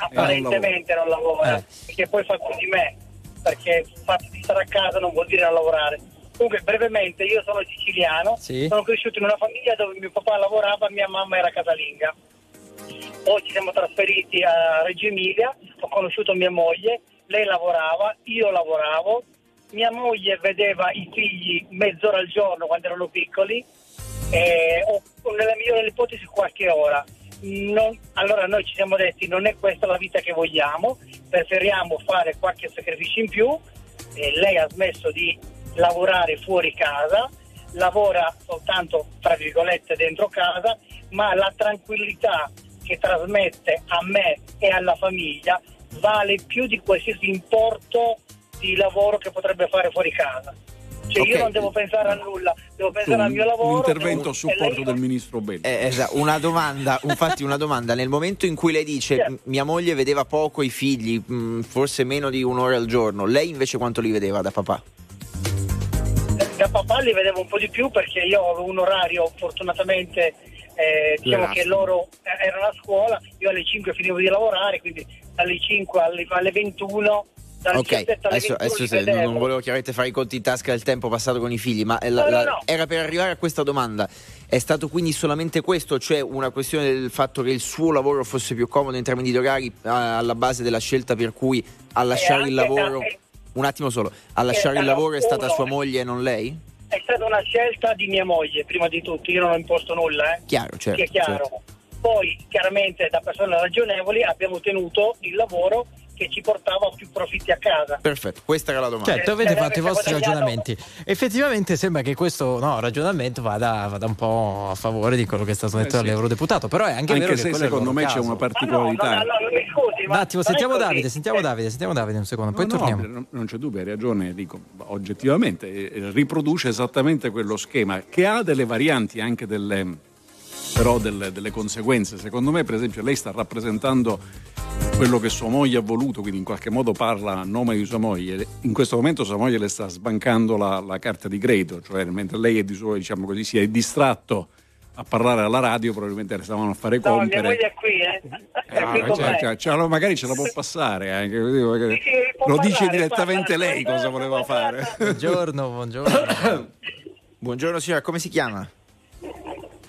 Apparentemente non lavora, Eh. perché poi fa più di me, perché di stare a casa non vuol dire non lavorare. Comunque, brevemente, io sono siciliano, Sì. sono cresciuto in una famiglia dove mio papà lavorava e mia mamma era casalinga. Poi ci siamo trasferiti a Reggio Emilia, ho conosciuto mia moglie, lei lavorava, io lavoravo, mia moglie vedeva i figli mezz'ora al giorno quando erano piccoli, e, o nella migliore delle ipotesi qualche ora. Non- allora noi ci siamo detti non è questa la vita che vogliamo, preferiamo fare qualche sacrificio in più e lei ha smesso di lavorare fuori casa, lavora soltanto tra virgolette dentro casa, ma la tranquillità che trasmette a me e alla famiglia vale più di qualsiasi importo di lavoro che potrebbe fare fuori casa. Cioè Ok. io non devo pensare a nulla, devo Un, pensare al mio lavoro. intervento a supporto lei- del ministro Belli. Eh, esatto, una domanda, infatti una domanda, nel momento in cui lei dice Certo. "M- mia moglie vedeva poco i figli, mh, forse meno di un'ora al giorno, lei invece quanto li vedeva da papà? Da papà li vedevo un po' di più perché io avevo un orario fortunatamente eh, diciamo che loro eh, erano a scuola, io alle 5 finivo di lavorare, quindi dalle 5 alle, alle 21, dalle Ok, 17 alle adesso, 21 adesso se- non volevo chiaramente fare i conti in tasca del tempo passato con i figli, ma eh, la- No, no, la- no. era per arrivare a questa domanda. È stato quindi solamente questo, cioè una questione del fatto che il suo lavoro fosse più comodo in termini di orari eh, alla base della scelta per cui a lasciare il lavoro... eh, Un attimo solo, a lasciare il eh, lavoro è stata sua moglie e non lei? È stata una scelta di mia moglie, prima di tutto, io non ho imposto nulla, eh. Chiaro, certo. che è chiaro. certo. Poi, chiaramente, da persone ragionevoli abbiamo tenuto il lavoro che ci portava più profitti a casa. Perfetto, questa era la domanda. Certo, avete Eh, fatto i vostri ragionamenti. Effettivamente sembra che questo no, ragionamento vada, vada un po' a favore di quello che è stato detto Eh, sì. dall'eurodeputato. Però è anche, Anche vero se secondo me c'è caso. una Ma no, particolarità. no, no, no, scusi, ma Un attimo, sentiamo. Davide, sentiamo Davide, sentiamo Davide un secondo, poi No, no, torniamo. non- non c'è dubbio, hai ragione, dico, oggettivamente eh, riproduce esattamente quello schema che ha delle varianti anche delle però delle, delle conseguenze. Secondo me, per esempio, lei sta rappresentando quello che sua moglie ha voluto, quindi in qualche modo parla a nome di sua moglie. In questo momento sua moglie le sta sbancando la, la carta di credito, cioè mentre lei è di suo, diciamo così, si è distratto a parlare alla radio, probabilmente restavano a fare No, mia compere. moglie è qui, eh. È Ah, qui con cioè, cioè, cioè, allora magari ce la può passare anche, così, magari- Sì, sì, può lo dice parlare, direttamente parla. lei cosa voleva fare. Buongiorno, buongiorno. Buongiorno signora, come si chiama?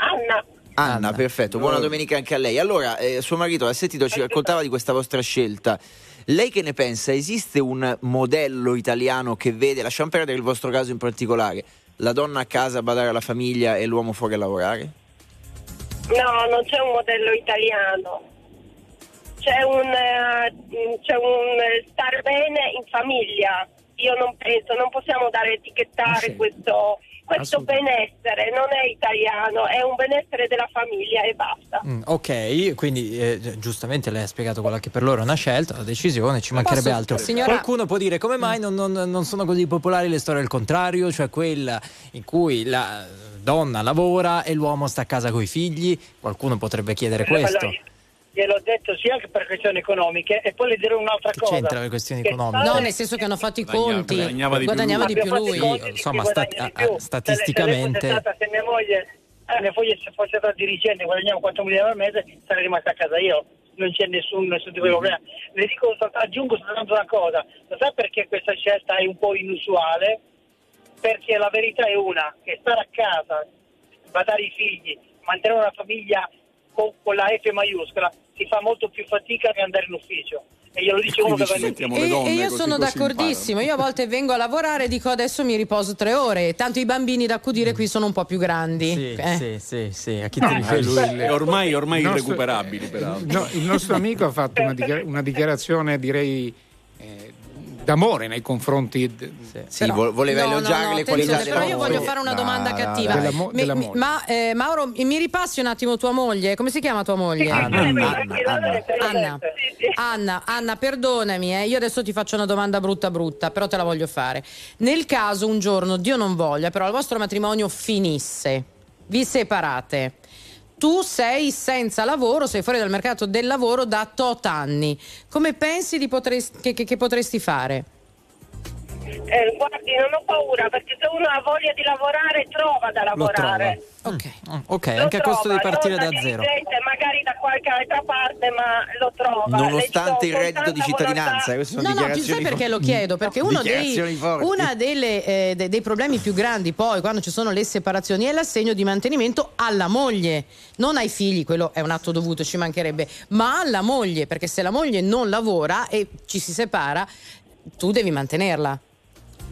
Anna. Anna, perfetto, buona domenica anche a lei. Allora, eh, suo marito ha sentito, ci raccontava di questa vostra scelta. Lei che ne pensa? Esiste un modello italiano che vede, lasciamo perdere il vostro caso in particolare, la donna a casa a badare alla famiglia e l'uomo fuori a lavorare? No, non c'è un modello italiano. C'è un, eh, c'è un star bene in famiglia. Io non penso, non possiamo dare etichettare questo, questo benessere, non è italiano, è un benessere della famiglia e basta. Mm, ok, quindi eh, giustamente lei ha spiegato quella che per loro è una scelta, una decisione, ci mancherebbe Posso- altro. signora- Qualcuno può dire come mai non, non- non sono così popolari le storie al contrario, cioè quella in cui la donna lavora e l'uomo sta a casa con i figli? Qualcuno potrebbe chiedere questo. Allora, Gliel'ho detto sia che per questioni economiche e poi le dirò un'altra cosa. c'entra le questioni Che economiche? No, nel senso che hanno fatto i conti, guadagnava di più guadagnava lui. di più lui. chi Insomma, guadagna sta- di più. a- statisticamente- Se, fosse stata- se mia moglie, eh, mia moglie se fosse stata dirigente e guadagnava 4 milioni al mese, sarei rimasta a casa io. Non c'è nessun, nessun tipo di problema. Le dico, aggiungo soltanto una cosa. Lo sa perché questa scelta è un po' inusuale? Perché la verità è una, che stare a casa, badare i figli, mantenere una famiglia con, con la F maiuscola, si fa molto più fatica che andare in ufficio. E glielo dice uno che va in ufficio. E, e io sono d'accordissimo, io a volte vengo a lavorare e dico adesso mi riposo tre ore, tanto i bambini da accudire qui sono un po' più grandi. Sì, Eh. sì, sì, sì, a chi ti riferisci? lui- ormai, ormai nostro- irrecuperabili, peraltro. No, il nostro amico ha fatto una, dichiar- una dichiarazione, direi, eh, d'amore nei confronti. d- Sì, vo- voleva No, no, elogiare no, le qualità però io voglio fare una domanda No, no, cattiva. Della mo- Mi- della mi- ma eh, Mauro, mi ripassi un attimo tua moglie? Come si chiama tua moglie? Anna, Anna, Anna. Anna, Anna, Anna, perdonami, eh, io adesso ti faccio una domanda brutta brutta, però te la voglio fare. Nel caso un giorno, Dio non voglia, però il vostro matrimonio finisse, vi separate. Tu sei senza lavoro, sei fuori dal mercato del lavoro da tot anni. Come pensi potresti- che- che- che potresti fare? Eh, guardi, non ho paura perché se uno ha voglia di lavorare trova da Lo trova. lavorare. Ok. Ok, Lo anche a costo di partire da zero. magari da qualche altra parte, ma lo trova. Nonostante il reddito di cittadinanza, volontà. sono No, no, sai perché lo chiedo? Perché uno dei, delle, eh, de- dei problemi più grandi poi quando ci sono le separazioni è l'assegno di mantenimento alla moglie, non ai figli, quello è un atto dovuto, ci mancherebbe, ma alla moglie, perché se la moglie non lavora e ci si separa, tu devi mantenerla.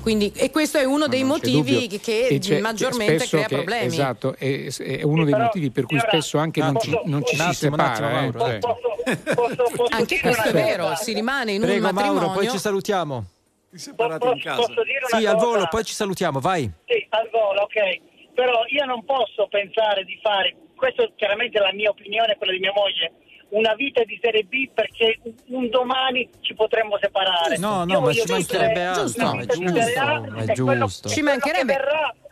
Quindi, e questo è uno dei motivi che maggiormente crea che- problemi. Esatto, è, è uno dei però, motivi per cui spesso anche non ci, non ci un si separa. eh, Mauro. cioè. Posso, posso Anche questo è vero, si rimane in Prego un matrimonio. Mauro, poi ci salutiamo. Separati Posso- in casa. posso dire una Sì, al volo, poi ci salutiamo, vai. Sì, al volo, ok. Però io non posso pensare di fare, questa è chiaramente la mia opinione, quella di mia moglie, una vita di Serie B perché un- un domani ci potremmo separare. No, no, Io ma ci mancherebbe altro, una è giusto, è quello- giusto. Ci mancherebbe.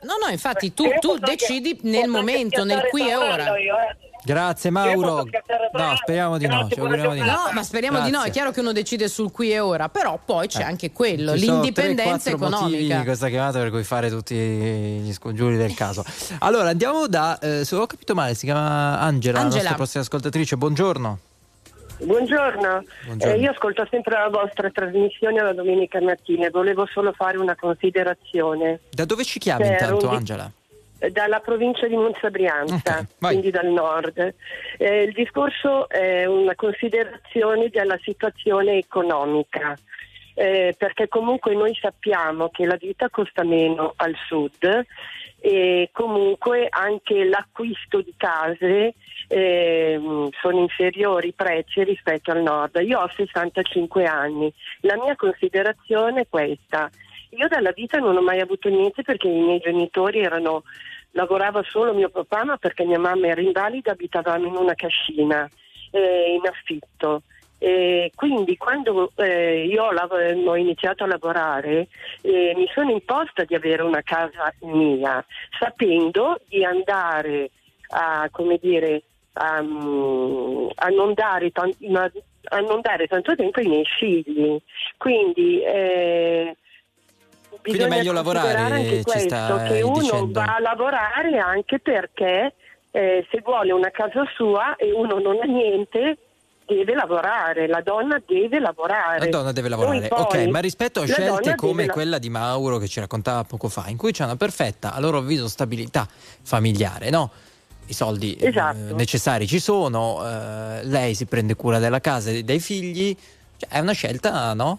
No, no, infatti tu, tu decidi nel momento, nel qui e ora. io, eh. Grazie Mauro. No, speriamo di no, Grazie, ci auguriamo di no. No, ma speriamo di no. È Grazie. chiaro che uno decide sul qui e ora, però poi c'è Eh, anche quello, Ci l'indipendenza 3-4 motivi economica. di questa chiamata per cui fare tutti gli scongiuri del caso. Allora andiamo da, eh, se ho capito male, si chiama Angela, la Angela. nostra prossima ascoltatrice. Buongiorno. Buongiorno, Buongiorno. Eh, io ascolto sempre la vostra trasmissione la domenica mattina e volevo solo fare una considerazione. Da dove ci chiami Per intanto un Angela? Eh, Dalla provincia di Monza Brianza, Ok, vai. quindi dal nord. Eh, il discorso è una considerazione della situazione economica, eh, perché comunque noi sappiamo che la vita costa meno al sud e comunque anche l'acquisto di case ehm, sono inferiori i prezzi rispetto al nord. Io ho 65 anni, la mia considerazione è questa. Io dalla vita non ho mai avuto niente perché i miei genitori erano, lavorava solo mio papà, ma perché mia mamma era invalida abitavamo in una cascina eh, in affitto. E quindi quando eh, io lav- ho iniziato a lavorare eh, mi sono imposta di avere una casa mia, sapendo di andare a, dire, a, a non dare tan- a non dare tanto tempo ai miei figli. Quindi eh, Quindi è meglio lavorare, anche questo, sta che uno dicendo. va a lavorare anche perché eh, se vuole una casa sua e uno non ha niente, deve lavorare, la donna deve lavorare. La donna deve lavorare, poi- ok, ma rispetto a scelte come la- quella di Mauro che ci raccontava poco fa, in cui c'è una perfetta, a loro avviso, stabilità familiare, no? I soldi eh, Esatto. necessari ci sono, eh, lei si prende cura della casa e dei figli, cioè, è una scelta, no?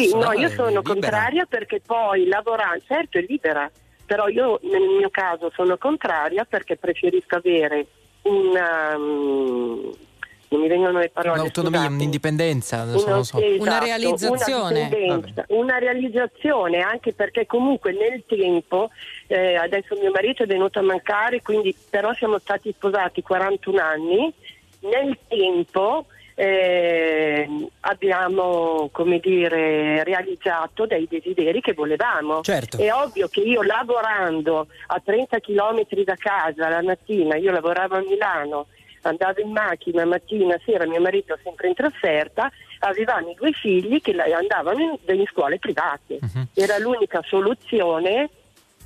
Sì, no, io sono libera. contraria perché poi lavorare, certo è libera, però io nel mio caso sono contraria perché preferisco avere una... mm, non mi vengono le parole. Un'autonomia, scusate. un'indipendenza, adesso Una, non lo so. esatto, Una realizzazione. Una, una realizzazione, anche perché comunque nel tempo, eh, adesso mio marito è venuto a mancare, quindi però siamo stati sposati 41 anni, nel tempo eh, abbiamo come dire, realizzato dei desideri che volevamo. Certo. È ovvio che io lavorando a 30 km da casa la mattina, io lavoravo a Milano, andavo in macchina mattina, sera, mio marito sempre in trasferta, avevamo i due figli che andavano in, in scuole private. Mhm. Era l'unica soluzione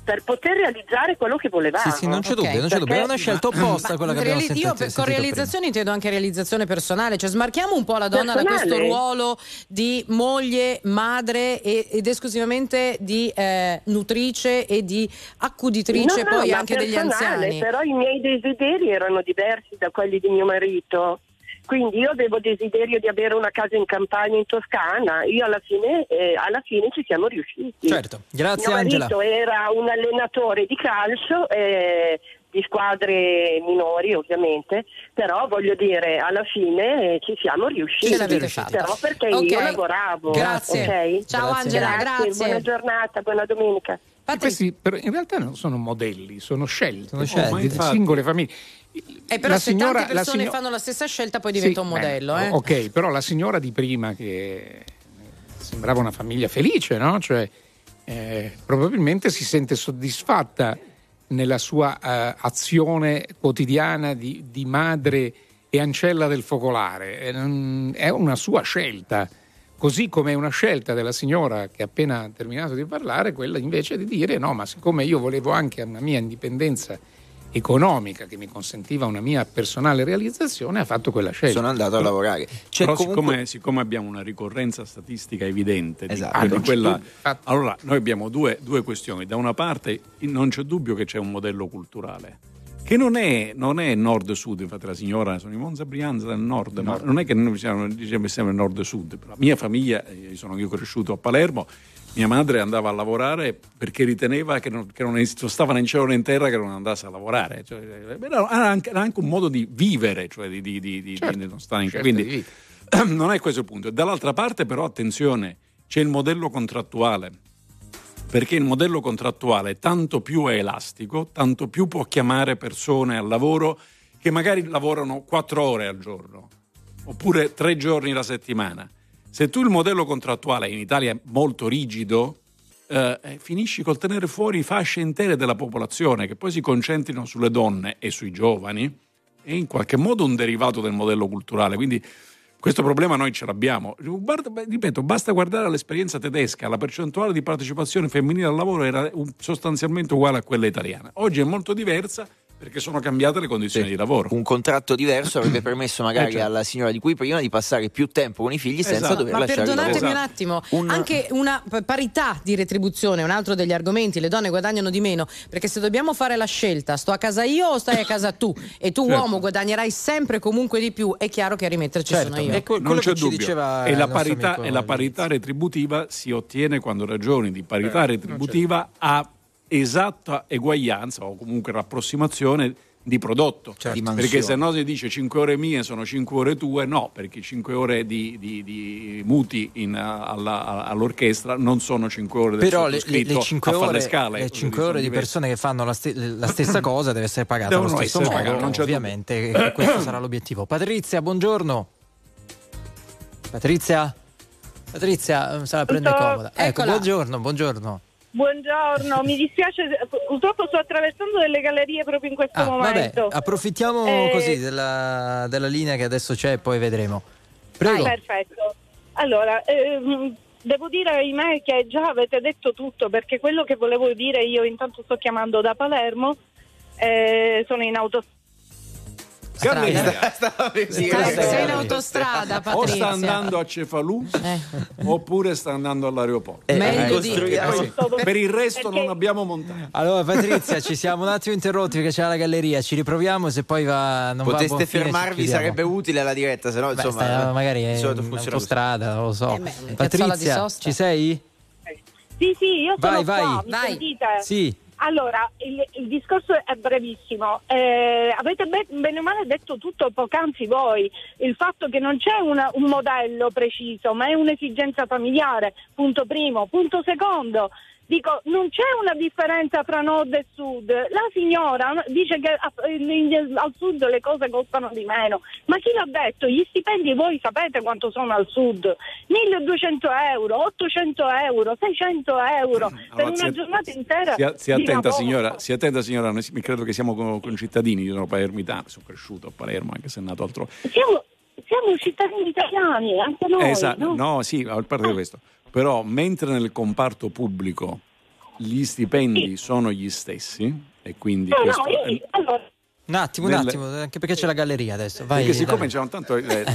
per poter realizzare quello che volevamo. Sì, sì, non c'è Ok. dubbio, non c'è dubbio, è una scelta opposta a quella che abbiamo Reali- sentito. io per- con realizzazione intendo anche realizzazione personale, cioè smarchiamo un po' la donna da Personale. questo ruolo di moglie, madre e- ed esclusivamente di eh, nutrice e di accuditrice No, no, poi anche degli anziani. Però i miei desideri erano diversi da quelli di mio marito. Quindi io avevo desiderio di avere una casa in campagna in Toscana. Io alla fine, eh, alla fine ci siamo riusciti. Certo, grazie mio Angela. marito era un allenatore di calcio. eh, di squadre minori ovviamente, però voglio dire alla fine eh, ci siamo riusciti. Ce l'avete fatta. Però perché Ok. io lavoravo. Grazie. ok? Ciao Angela, grazie. Buona giornata, buona domenica. Questi però in realtà non sono modelli, sono scelte, Sono scelte. di singole famiglie. Eh, però La se signora- tante la persone signor- fanno la stessa scelta poi Sì, diventa un beh, modello. eh. Ok, però la signora di prima che sembrava una famiglia felice, no? Cioè, eh, probabilmente si sente soddisfatta nella sua eh, azione quotidiana di, di madre e ancella del focolare. Eh, non- È una sua scelta. Così come è una scelta della signora che ha appena terminato di parlare, quella invece di dire no, ma siccome io volevo anche una mia indipendenza economica che mi consentiva una mia personale realizzazione, ha fatto quella scelta. Sono andato a lavorare. C'è Però comunque- siccome, siccome abbiamo una ricorrenza statistica evidente, di- Esatto. di Ah, quella- non c'è allora noi abbiamo due, due questioni. Da una parte non c'è dubbio che c'è un modello culturale che non è, non è nord-sud, infatti la signora sono i Monza Brianza del nord, ma non è che noi siamo, diciamo, siamo nord-sud. La mia famiglia, eh, sono io cresciuto a Palermo, mia madre andava a lavorare perché riteneva che non, che non esist- stavano in cielo né in terra che non andasse a lavorare. Cioè, eh, era, anche, era anche un modo di vivere, cioè di, di- di- Certo, di non stare in scelte Quindi non è questo il punto. Dall'altra parte, però, attenzione, c'è il modello contrattuale. Perché il modello contrattuale tanto più è elastico, tanto più può chiamare persone al lavoro che magari lavorano quattro ore al giorno oppure tre giorni la settimana. Se tu il modello contrattuale in Italia è molto rigido, eh, eh, finisci col tenere fuori fasce intere della popolazione che poi si concentrino sulle donne e sui giovani, è in qualche modo un derivato del modello culturale. Quindi questo problema noi ce l'abbiamo. Guarda, ripeto, basta guardare l'esperienza tedesca, la percentuale di partecipazione femminile al lavoro era un- sostanzialmente uguale a quella italiana. Oggi è molto diversa perché sono cambiate le condizioni di lavoro. Un contratto diverso avrebbe permesso magari Eh, certo. alla signora di cui prima di passare più tempo con i figli senza Esatto. dover Ma lasciare il perdonatemi lavoro. un attimo, Un- anche una parità di retribuzione è un altro degli argomenti, le donne guadagnano di meno, perché se dobbiamo fare la scelta, sto a casa io o stai a casa tu? E tu Certo. uomo guadagnerai sempre comunque di più, è chiaro che a rimetterci Certo, sono io. ecco, non c'è dubbio. e, la parità, amico e la parità retributiva si ottiene quando ragioni di parità retributiva a esatta eguaglianza o comunque rapprossimazione di prodotto. Certo. Perché se no si dice 5 ore mie sono 5 ore tue, no, perché 5 ore di, di- di muti in, alla- all'orchestra non sono 5 ore del Però le, le, sottoscritto le 5 a fare ore, le scale. le così cinque sono ore di diverse. persone che fanno la, ste- la stessa cosa deve essere pagata allo stesso modo, pagate, non c'è ovviamente, e questo sarà l'obiettivo. Patrizia, buongiorno. Patrizia? Patrizia eh, se la prende comoda. Ecco, Eccola. buongiorno, buongiorno. Buongiorno, mi dispiace, purtroppo sto attraversando delle gallerie proprio in questo Ah, vabbè, momento. approfittiamo Eh, così della, della linea che adesso c'è e poi vedremo. Prego. Perfetto. Allora, ehm, devo dire ahimè che già avete detto tutto perché quello che volevo dire io intanto sto chiamando da Palermo eh, sono in autostrada. Sì, Sei in autostrada, O Patrizia. sta andando a Cefalù oppure sta andando all'aeroporto. Eh, Meglio eh, sì. Per il resto non abbiamo montato. Allora Patrizia, ci siamo un attimo interrotti perché c'è la galleria, ci riproviamo se poi va non va Poteste ci fermarvi, sarebbe utile la diretta, se no Beh, insomma. sta- magari di è in autostrada, non lo so. Eh Patrizia, ci sei? Sì, sì, io sono Vai, vai. qua, mi Vai. sentite? Sì. Allora, il, il discorso è brevissimo. Eh, avete be- bene o male detto tutto poc'anzi voi. Il fatto che non c'è una- un modello preciso, ma è un'esigenza familiare, punto primo. Punto secondo, dico, non c'è una differenza tra nord e sud. La signora dice che al sud le cose costano di meno. Ma chi l'ha detto? Gli stipendi voi sapete quanto sono al sud? 1200 euro, 800 euro, 600 euro per Allora, una sia- giornata intera. Sia di attenta signora, sia attenta signora, noi si- credo che siamo con, concittadini, io sono palermitano, sono cresciuto a Palermo anche se nato altrove. Siamo, siamo cittadini italiani, anche noi. Esatto, no? no, sì, a parte di questo. Però mentre nel comparto pubblico gli stipendi sono gli stessi e quindi No, no, questo io- è- allora, Un attimo, un Nelle- attimo, anche perché c'è la galleria adesso. Vai, perché siccome c'è un tanto eh,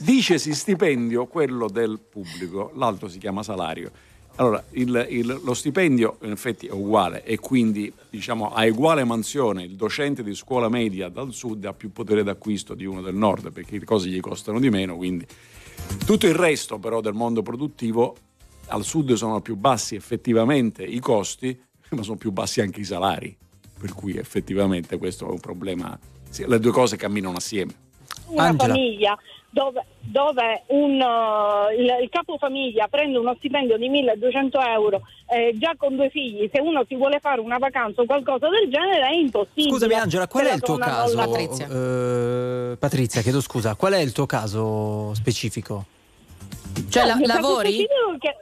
dicesi stipendio quello del pubblico, l'altro si chiama salario. Allora, il- il- lo stipendio in effetti è uguale e quindi diciamo a uguale mansione il docente di scuola media dal sud ha più potere d'acquisto di uno del nord perché le cose gli costano di meno, quindi tutto il resto però del mondo produttivo al sud sono più bassi effettivamente i costi, ma sono più bassi anche i salari, per cui effettivamente questo è un problema, sì, le due cose camminano assieme. una Angela. famiglia dove, dove un, uh, il, il capofamiglia prende uno stipendio di 1200 euro eh, già con due figli, se uno si vuole fare una vacanza o qualcosa del genere è impossibile. Scusami Angela, qual è la il tuo caso? la- Eh, Patrizia, chiedo scusa, qual è il tuo caso specifico? Cioè, la- il caso lavori? che-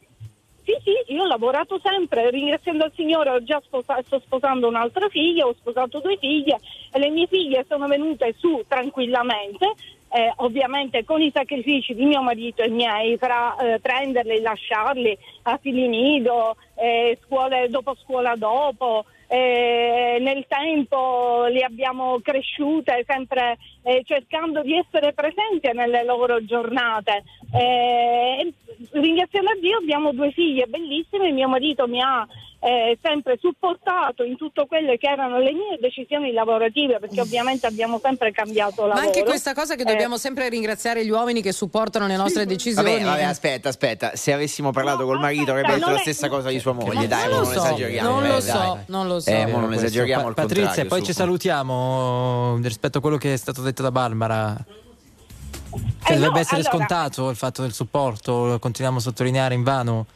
Sì, sì, io ho lavorato sempre, ringraziando il Signore ho già sposa- sto sposando un'altra figlia, ho sposato due figlie e le mie figlie sono venute su tranquillamente, eh, ovviamente con i sacrifici di mio marito e miei, fra eh, prenderli, lasciarli, asili nido, eh, scuole dopo scuola dopo, eh, nel tempo li abbiamo cresciute sempre eh, cercando di essere presenti nelle loro giornate. Eh, ringraziando a Dio abbiamo due figlie bellissime, mio marito mi ha eh, sempre supportato in tutto quelle che erano le mie decisioni lavorative perché ovviamente abbiamo sempre cambiato lavoro. Ma anche questa cosa che Eh, dobbiamo sempre ringraziare gli uomini che supportano le nostre decisioni. Vabbè, vabbè, aspetta, aspetta. Se avessimo parlato col marito avrei detto la è- stessa cosa di sua moglie. Dai, non lo non so, esageriamo. non eh, lo dai. so, non lo so. Eh, non esageriamo Pa- Patrizia, poi su. ci salutiamo rispetto a quello che è stato detto da Barbara. Che Eh, dovrebbe no, essere allora- scontato il fatto del supporto, lo continuiamo a sottolineare in vano.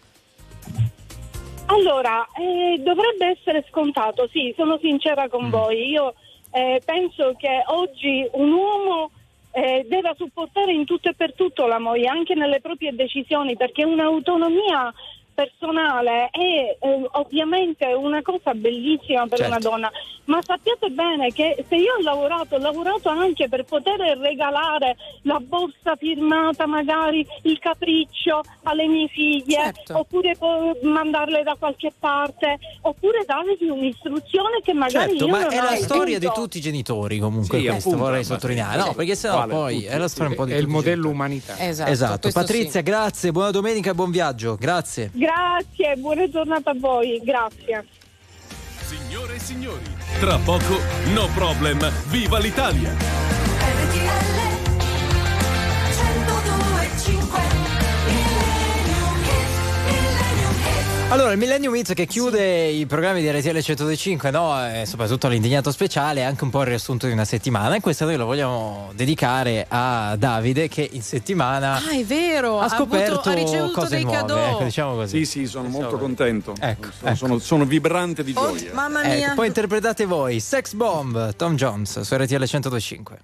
Allora, eh, dovrebbe essere scontato, sì, sono sincera Mm. con voi. Io eh, penso che oggi un uomo eh, deve supportare in tutto e per tutto la moglie, anche nelle proprie decisioni, perché un'autonomia personale è eh, ovviamente una cosa bellissima per Certo. una donna, ma sappiate bene che se io ho lavorato, ho lavorato anche per poter regalare la borsa firmata, magari il capriccio alle mie figlie, Certo. oppure po- mandarle da qualche parte, oppure dargli un'istruzione che magari Certo, io ma non è la storia di avuto. tutti i genitori comunque Sì, questo appunto, vorrei sottolineare. No, perché sennò Vale, poi tutti, è la storia un po' di È il modello genitori. umanità. Esatto, Esatto, Patrizia, grazie, buona domenica e buon viaggio. Grazie. Grazie, buona giornata a voi, grazie. Signore e signori, tra poco No Problem, viva l'Italia! Allora, il Millennium Hits che chiude i programmi di RTL 105, no? E soprattutto l'indignato speciale, è anche un po' il riassunto di una settimana. E questo noi lo vogliamo dedicare a Davide che in settimana Ah, è vero, ha ha scoperto avuto- ha ricevuto cose dei nuove. cadeau. Ecco, diciamo così. Sì, sì, sono molto contento. Ecco, sono, sono- sono vibrante di Oh, gioia. mamma Ecco, mia. poi interpretate voi Sex Bomb, Tom Jones su RTL 105.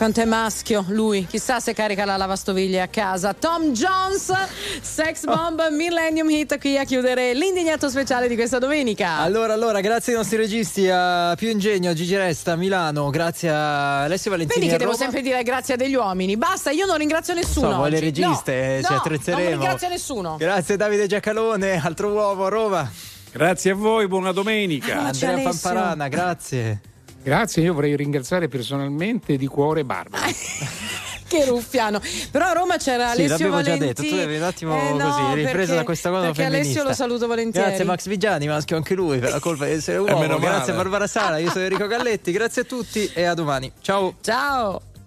Quanto è maschio lui, chissà se carica la lavastoviglie a casa. Tom Jones, Sex Bomb, Millennium Hit qui a chiudere l'indignato speciale di questa domenica. Allora, allora, grazie ai nostri registi, a Più Ingegno, a Gigi Resta, a Milano, grazie a Alessio Valentini. Vedi che devo Roma. sempre dire grazie a degli uomini. Basta, io non ringrazio nessuno. Voi le registe, no, ci no, attrezzeremo. Non ringrazio nessuno. Grazie Davide Giacalone, altro uomo a Roma. Grazie a voi, buona domenica. Andrea Alessio. Pamparana, grazie. Grazie, io vorrei ringraziare personalmente di cuore Barbara. Che ruffiano. Però a Roma c'era Sì, Alessio l'abbiamo già Valentini. detto, tu devi un attimo Eh, no, così, ripresa perché- da questa cosa Perché femminista. Alessio lo saluto volentieri. Grazie Max Vigiani, maschio anche lui, per la colpa di essere uomo. Grazie Barbara Sala, io sono Enrico Galletti, grazie a tutti e a domani. Ciao. Ciao.